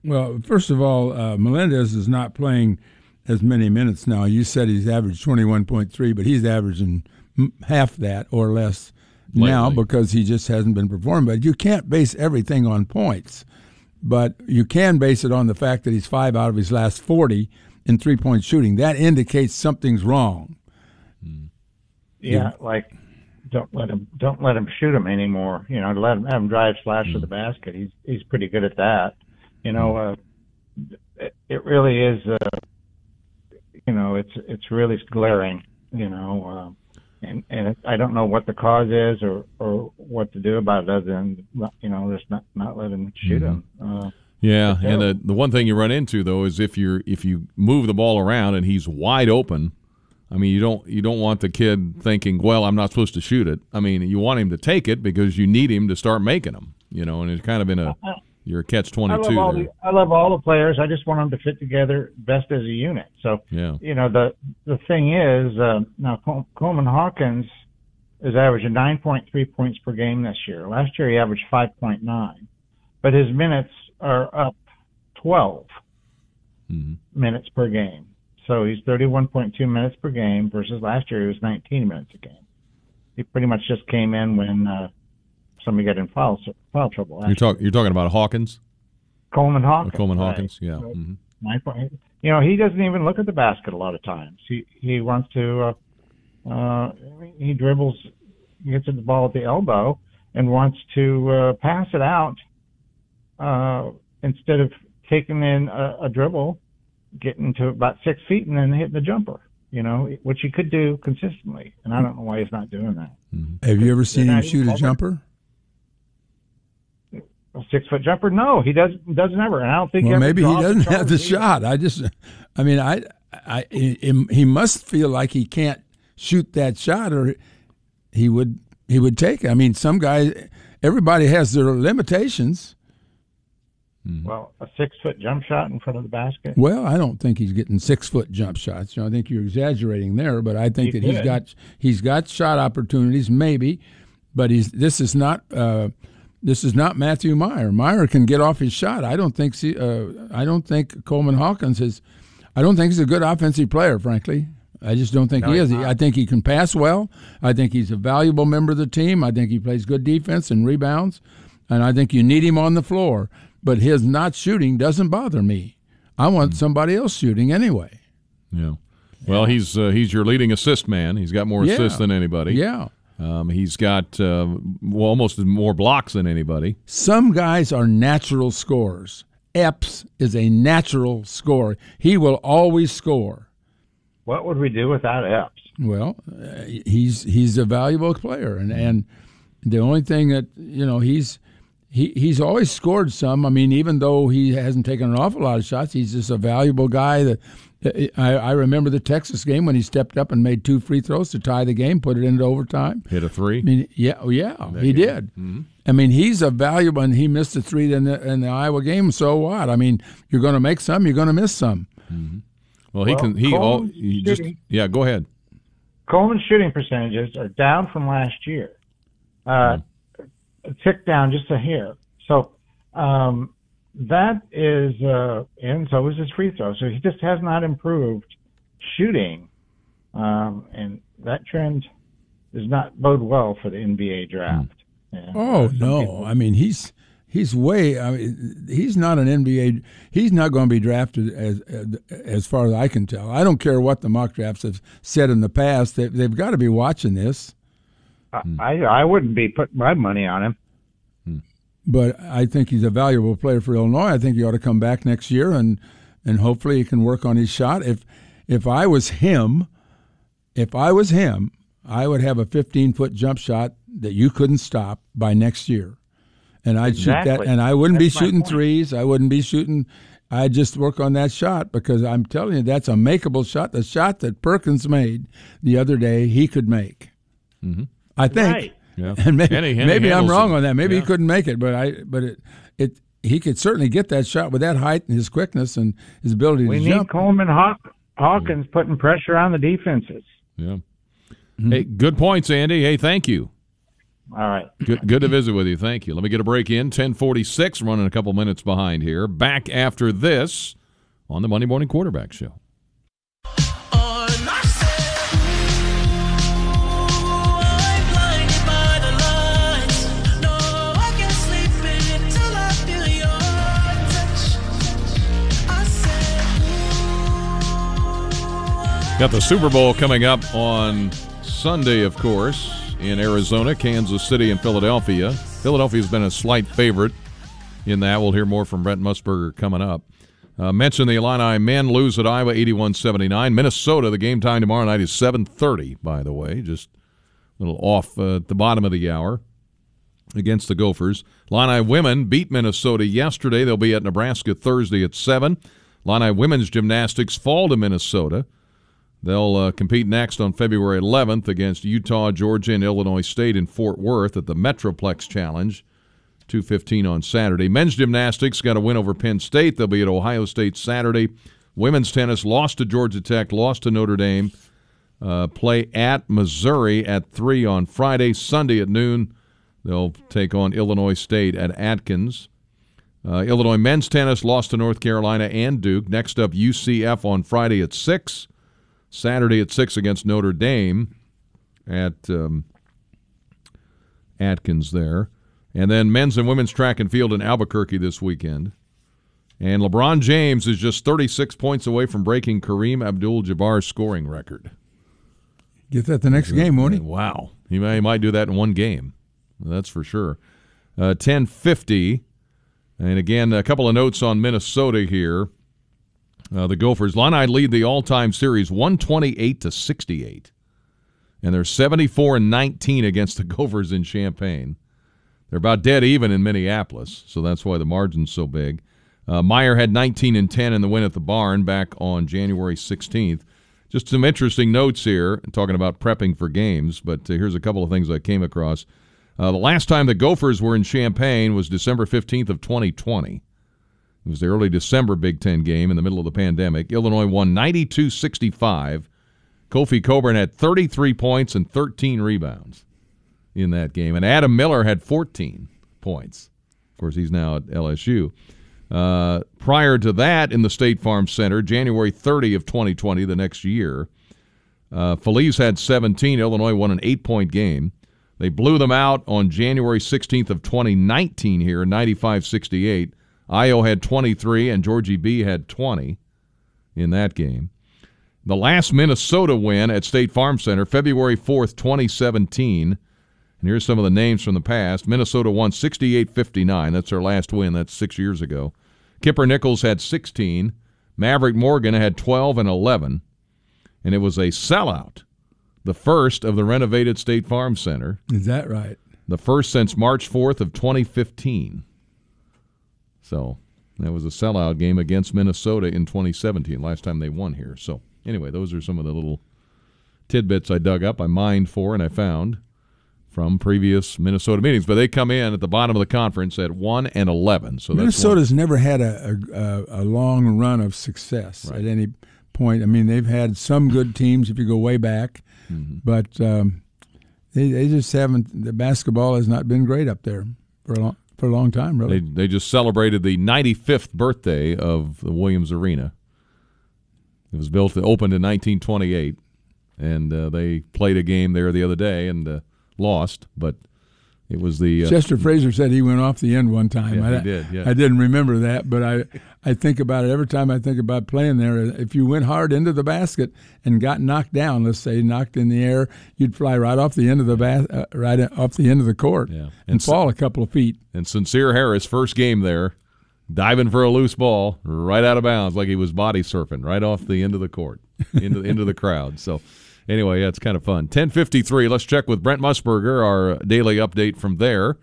Well, first of all, uh, Melendez is not playing as many minutes now. You said he's averaged 21.3, but he's averaging half that or less Lately. now because he just hasn't been performing. But you can't base everything on points, but you can base it on the fact that he's five out of his last 40 in three point shooting. That indicates something's wrong. Yeah, like don't let him don't let him shoot him anymore. You know, let him have him drive slash to the basket. He's he's pretty good at that. You know, uh, it, it really is. Uh, you know, it's it's really glaring. You know, uh, and and it, I don't know what the cause is or or what to do about it other than you know just not not let him shoot mm-hmm. him. Uh, yeah, and the the one thing you run into though is if you're if you move the ball around and he's wide open I mean, you don't you don't want the kid thinking, "Well, I'm not supposed to shoot it." I mean, you want him to take it because you need him to start making them. You know, and it's kind of in a you're a catch twenty two. I, I love all the players. I just want them to fit together best as a unit. So yeah, you know the the thing is uh, now Col- Coleman Hawkins is averaging nine point three points per game this year. Last year he averaged five point nine, but his minutes are up 12 mm-hmm. minutes per game. So he's 31.2 minutes per game versus last year he was 19 minutes a game. He pretty much just came in when uh, somebody got in foul foul trouble. You're talking you're talking about Hawkins. Coleman Hawkins. Oh, Coleman Hawkins, right. yeah. So mm-hmm. Nine point. You know he doesn't even look at the basket a lot of times. He he wants to. Uh, uh, he dribbles, gets the ball at the elbow, and wants to uh, pass it out uh, instead of taking in a, a dribble getting to about six feet and then hitting the jumper. You know, which he could do consistently, and I don't know why he's not doing that. Mm-hmm. Have you ever seen him shoot a jumper? A six foot jumper? No, he does doesn't ever. And I don't think. Well, he maybe he doesn't have the either. shot. I just, I mean, I, I, he must feel like he can't shoot that shot, or he would he would take it. I mean, some guys, everybody has their limitations. Mm-hmm. Well, a six foot jump shot in front of the basket. Well, I don't think he's getting six foot jump shots. You know, I think you're exaggerating there, but I think he that could. he's got he's got shot opportunities, maybe, but he's this is not uh, this is not Matthew Mayer. Mayer can get off his shot. I don't think uh, I don't think Coleman Hawkins is. I don't think he's a good offensive player, frankly. I just don't think no, he is. Not. I think he can pass well. I think he's a valuable member of the team. I think he plays good defense and rebounds, and I think you need him on the floor but his not shooting doesn't bother me. I want mm. somebody else shooting anyway. Yeah. Well, yeah. he's uh, he's your leading assist man. He's got more yeah. assists than anybody. Yeah. Um, he's got uh, well, almost more blocks than anybody. Some guys are natural scorers. Epps is a natural scorer. He will always score. What would we do without Epps? Well, uh, he's he's a valuable player, and and the only thing that you know he's he he's always scored some. I mean, even though he hasn't taken an awful lot of shots, he's just a valuable guy. That I, I remember the Texas game when he stepped up and made two free throws to tie the game, put it into overtime. Hit a three. I mean, yeah, oh, yeah, he game. did. Mm-hmm. I mean, he's a valuable, and he missed a three in the in the Iowa game. So what? I mean, you're going to make some, you're going to miss some. Mm-hmm. Well, he well, can. He all. He just yeah. Go ahead. Coleman's shooting percentages are down from last year. Uh, mm-hmm tick down just a hair. So um, that is, uh, and so is his free throw. So he just has not improved shooting, um, and that trend does not bode well for the NBA draft. oh no! People, I mean, he's he's way. I mean, he's not an NBA. He's not going to be drafted as as far as I can tell. I don't care what the mock drafts have said in the past. They, they've got to be watching this. I I wouldn't be putting my money on him. But I think he's a valuable player for Illinois. I think he ought to come back next year and and hopefully he can work on his shot. If if I was him, if I was him, I would have a 15 foot jump shot that you couldn't stop by next year. And I'd shoot that. And I wouldn't That's be shooting point. threes. I wouldn't be shooting. I'd just work on that shot because I'm telling you, that's a makeable shot. The shot that Perkins made the other day, he could make. Mm-hmm. I think. Right. Yeah. *laughs* And maybe, And he- and maybe I'm wrong it. on that. Maybe Yeah. he couldn't make it, but I but it it he could certainly get that shot with that height and his quickness and his ability to We to need jump. Coleman Haw- Hawkins putting pressure on the defenses. Yeah. Mm-hmm. Hey, good points, Andy. Hey, thank you. All right. Good, good to visit with you. Thank you. Let me get a break in. 1046, running a couple minutes behind here. Back after this on the Monday Morning Quarterback Show. Got the Super Bowl coming up on Sunday, of course, in Arizona, Kansas City, and Philadelphia. Philadelphia's been a slight favorite in that. We'll hear more from Brent Musburger coming up. Uh, mention the Illini men lose at Iowa 81-79. Minnesota, the game time tomorrow night is 7.30, by the way. Just a little off uh, at the bottom of the hour against the Gophers. Illini women beat Minnesota yesterday. They'll be at Nebraska Thursday at 7. Illini women's gymnastics fall to Minnesota. They'll uh, compete next on February 11th against Utah, Georgia, and Illinois State in Fort Worth at the Metroplex Challenge. 215 on Saturday. Men's gymnastics got a win over Penn State. They'll be at Ohio State Saturday. Women's tennis lost to Georgia Tech, lost to Notre Dame. Uh, play at Missouri at 3 on Friday. Sunday at noon, they'll take on Illinois State at Atkins. Uh, Illinois men's tennis lost to North Carolina and Duke. Next up, UCF on Friday at 6. Saturday at 6 against Notre Dame at um, Atkins there. And then men's and women's track and field in Albuquerque this weekend. And LeBron James is just 36 points away from breaking Kareem Abdul Jabbar's scoring record. Get that the next game, won't he? Wow. He might, he might do that in one game. That's for sure. Uh, 1050. And again, a couple of notes on Minnesota here. Uh, the Gophers. Illini lead the all-time series 128 to 68. And they're 74 and 19 against the Gophers in Champaign. They're about dead even in Minneapolis, so that's why the margin's so big. Uh, Mayer had 19 and 10 in the win at the barn back on January 16th. Just some interesting notes here, talking about prepping for games, but uh, here's a couple of things I came across. Uh, the last time the Gophers were in Champaign was December 15th of 2020. It was the early December Big Ten game in the middle of the pandemic. Illinois won 92-65. Kofi Cockburn had 33 points and 13 rebounds in that game, and Adam Miller had 14 points. Of course, he's now at LSU. Uh, prior to that, in the State Farm Center, January 30 of 2020, the next year, uh, Feliz had 17. Illinois won an eight-point game. They blew them out on January 16th of 2019 here, 95-68. Ayo had 23 and Giorgi B had 20 in that game. The last Minnesota win at State Farm Center, February 4th, 2017. And here's some of the names from the past. Minnesota won 68 59. That's their last win. That's six years ago. Kipper Nichols had 16. Maverick Morgan had 12 and 11. And it was a sellout. The first of the renovated State Farm Center. Is that right? The first since March 4th of 2015. So that was a sellout game against Minnesota in 2017, last time they won here. So anyway, those are some of the little tidbits I dug up, I mined for, and I found from previous Minnesota meetings. But they come in at the bottom of the conference at 1 and 11. So that's one- Minnesota's never had a, a, a, long run of success at any point. I mean, they've had some good teams if you go way back, Mm-hmm. but um, they, they just haven't. The basketball has not been great up there for a long, for a long time, really. They they just celebrated the 95th birthday of the Williams Arena. It was built it opened in 1928, and uh, they played a game there the other day and uh, lost. But It was the uh, Chester Frazier said he went off the end one time. Yeah, I, he did, yeah. I didn't remember that, but I, I think about it every time I think about playing there. If you went hard into the basket and got knocked down, let's say knocked in the air, you'd fly right off the end of the bas- uh, right off the end of the court Yeah. and, And fall a couple of feet. and Sencire Harris first game there, diving for a loose ball right out of bounds like he was body surfing right off the end of the court into into the crowd. So anyway, yeah, it's kind of fun. Ten fifty three. Let's check with Brent Musburger, our daily update from there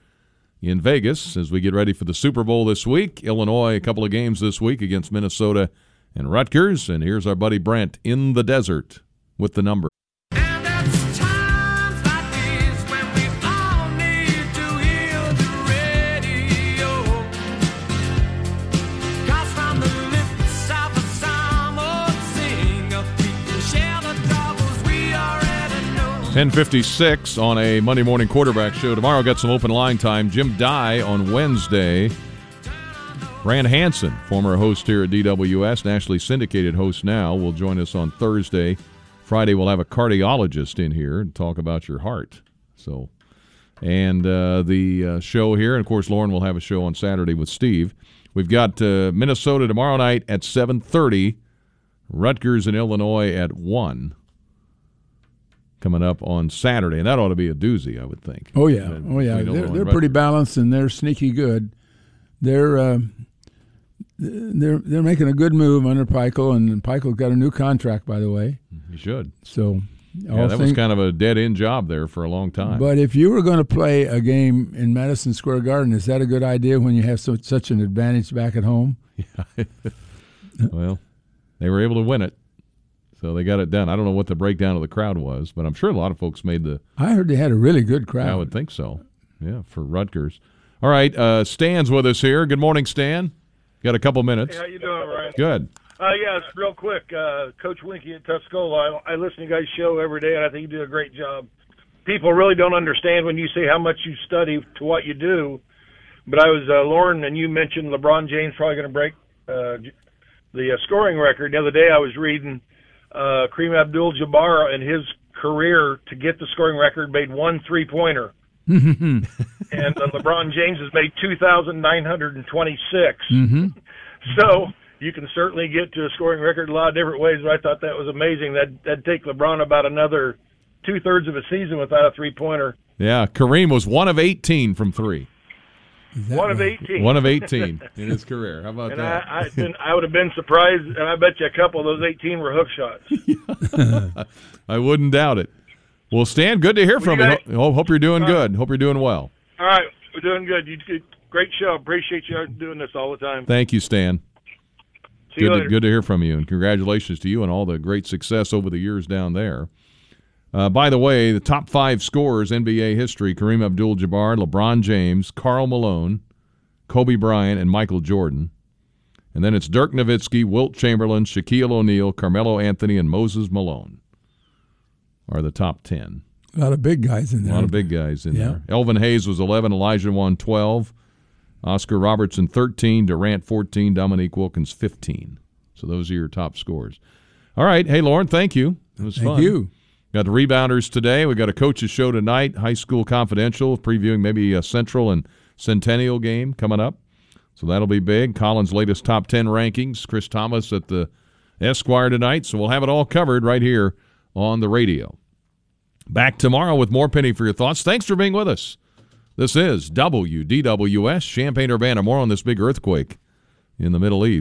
in Vegas as we get ready for the Super Bowl this week. Illinois, a couple of games this week against Minnesota and Rutgers. And here's our buddy Brent in the desert with the number. Ten fifty six on a Monday morning quarterback show. Tomorrow got some open line time. Jim Dey on Wednesday. Rand Hansen, former host here at DWS, nationally syndicated host now, will join us on Thursday. Friday we'll have a cardiologist in here and talk about your heart. So, and uh, the uh, show here, and of course Loren will have a show on Saturday with Steve. We've got uh, Minnesota tomorrow night at seven thirty. Rutgers and Illinois at one coming up on Saturday, and that ought to be a doozy, I would think. Oh yeah, But oh yeah, they're, they're pretty balanced and they're sneaky good. They're uh, they're they're making a good move under Pikiell, and Pikiell's got a new contract, by the way. He should. So, Yeah, that was kind of a dead end job there for a long time. But if you were going to play a game in Madison Square Garden, is that a good idea when you have so, such an advantage back at home? *laughs* Yeah. well, they were able to win it, so they got it done. I don't know what the breakdown of the crowd was, but I'm sure a lot of folks made the. I heard they had a really good crowd. I would think so. Yeah, for Rutgers. All right, uh, Stan's with us here. Good morning, Stan. Got a couple minutes. Hey, how you doing, Ryan? Good. Uh, yeah, it's real quick. Uh, Coach Wienke at Tuscola, I, I listen to you guys' show every day, and I think you do a great job. People really don't understand when you say how much you study to what you do. But I was uh, Loren, and you mentioned LeBron James probably going to break uh, the uh, scoring record. The other day, I was reading uh, Kareem Abdul-Jabbar and his career to get the scoring record made one three-pointer, and uh, LeBron James has made two thousand nine hundred and twenty-six. mm-hmm. So you can certainly get to a scoring record a lot of different ways. But I thought that was amazing. That that'd take LeBron about another two thirds of a season without a three pointer. Yeah, Kareem was one of 18 from three. One of eighteen. One of 18 *laughs* in his career. How about And that? I, I've been, I would have been surprised, and I bet you a couple of those eighteen were hook shots. *laughs* I wouldn't doubt it. Well, Stan, good to hear from you. guys- Ho- Hope you're doing good. Hope you're doing well. All right, we're doing good. You did great show. Appreciate you doing this all the time. Thank you, Stan. See you good, later. To, good to hear from you, and congratulations to you and all the great success over the years down there. Uh, by the way, the top five scorers NBA history: Kareem Abdul-Jabbar, LeBron James, Karl Malone, Kobe Bryant, and Michael Jordan. And then it's Dirk Nowitzki, Wilt Chamberlain, Shaquille O'Neal, Carmelo Anthony, and Moses Malone are the top ten. A lot of big guys in there. A lot of big guys in Yeah. there. Elvin Hayes was 11, Olajuwon 12, Oscar Robertson 13, Durant 14, Dominique Wilkins 15. So those are your top scores. All right. Hey, Loren, thank you. It was Thank fun. you. Got the rebounders today. We got a coach's show tonight, High School Confidential, previewing maybe a Central and Centennial game coming up. So that'll be big. Collins' latest top 10 rankings. Chris Tamas at the Esquire tonight. So we'll have it all covered right here on the radio. Back tomorrow with more Penny for your thoughts. Thanks for being with us. This is WDWS, Champaign Urbana. More on this big earthquake in the Middle East.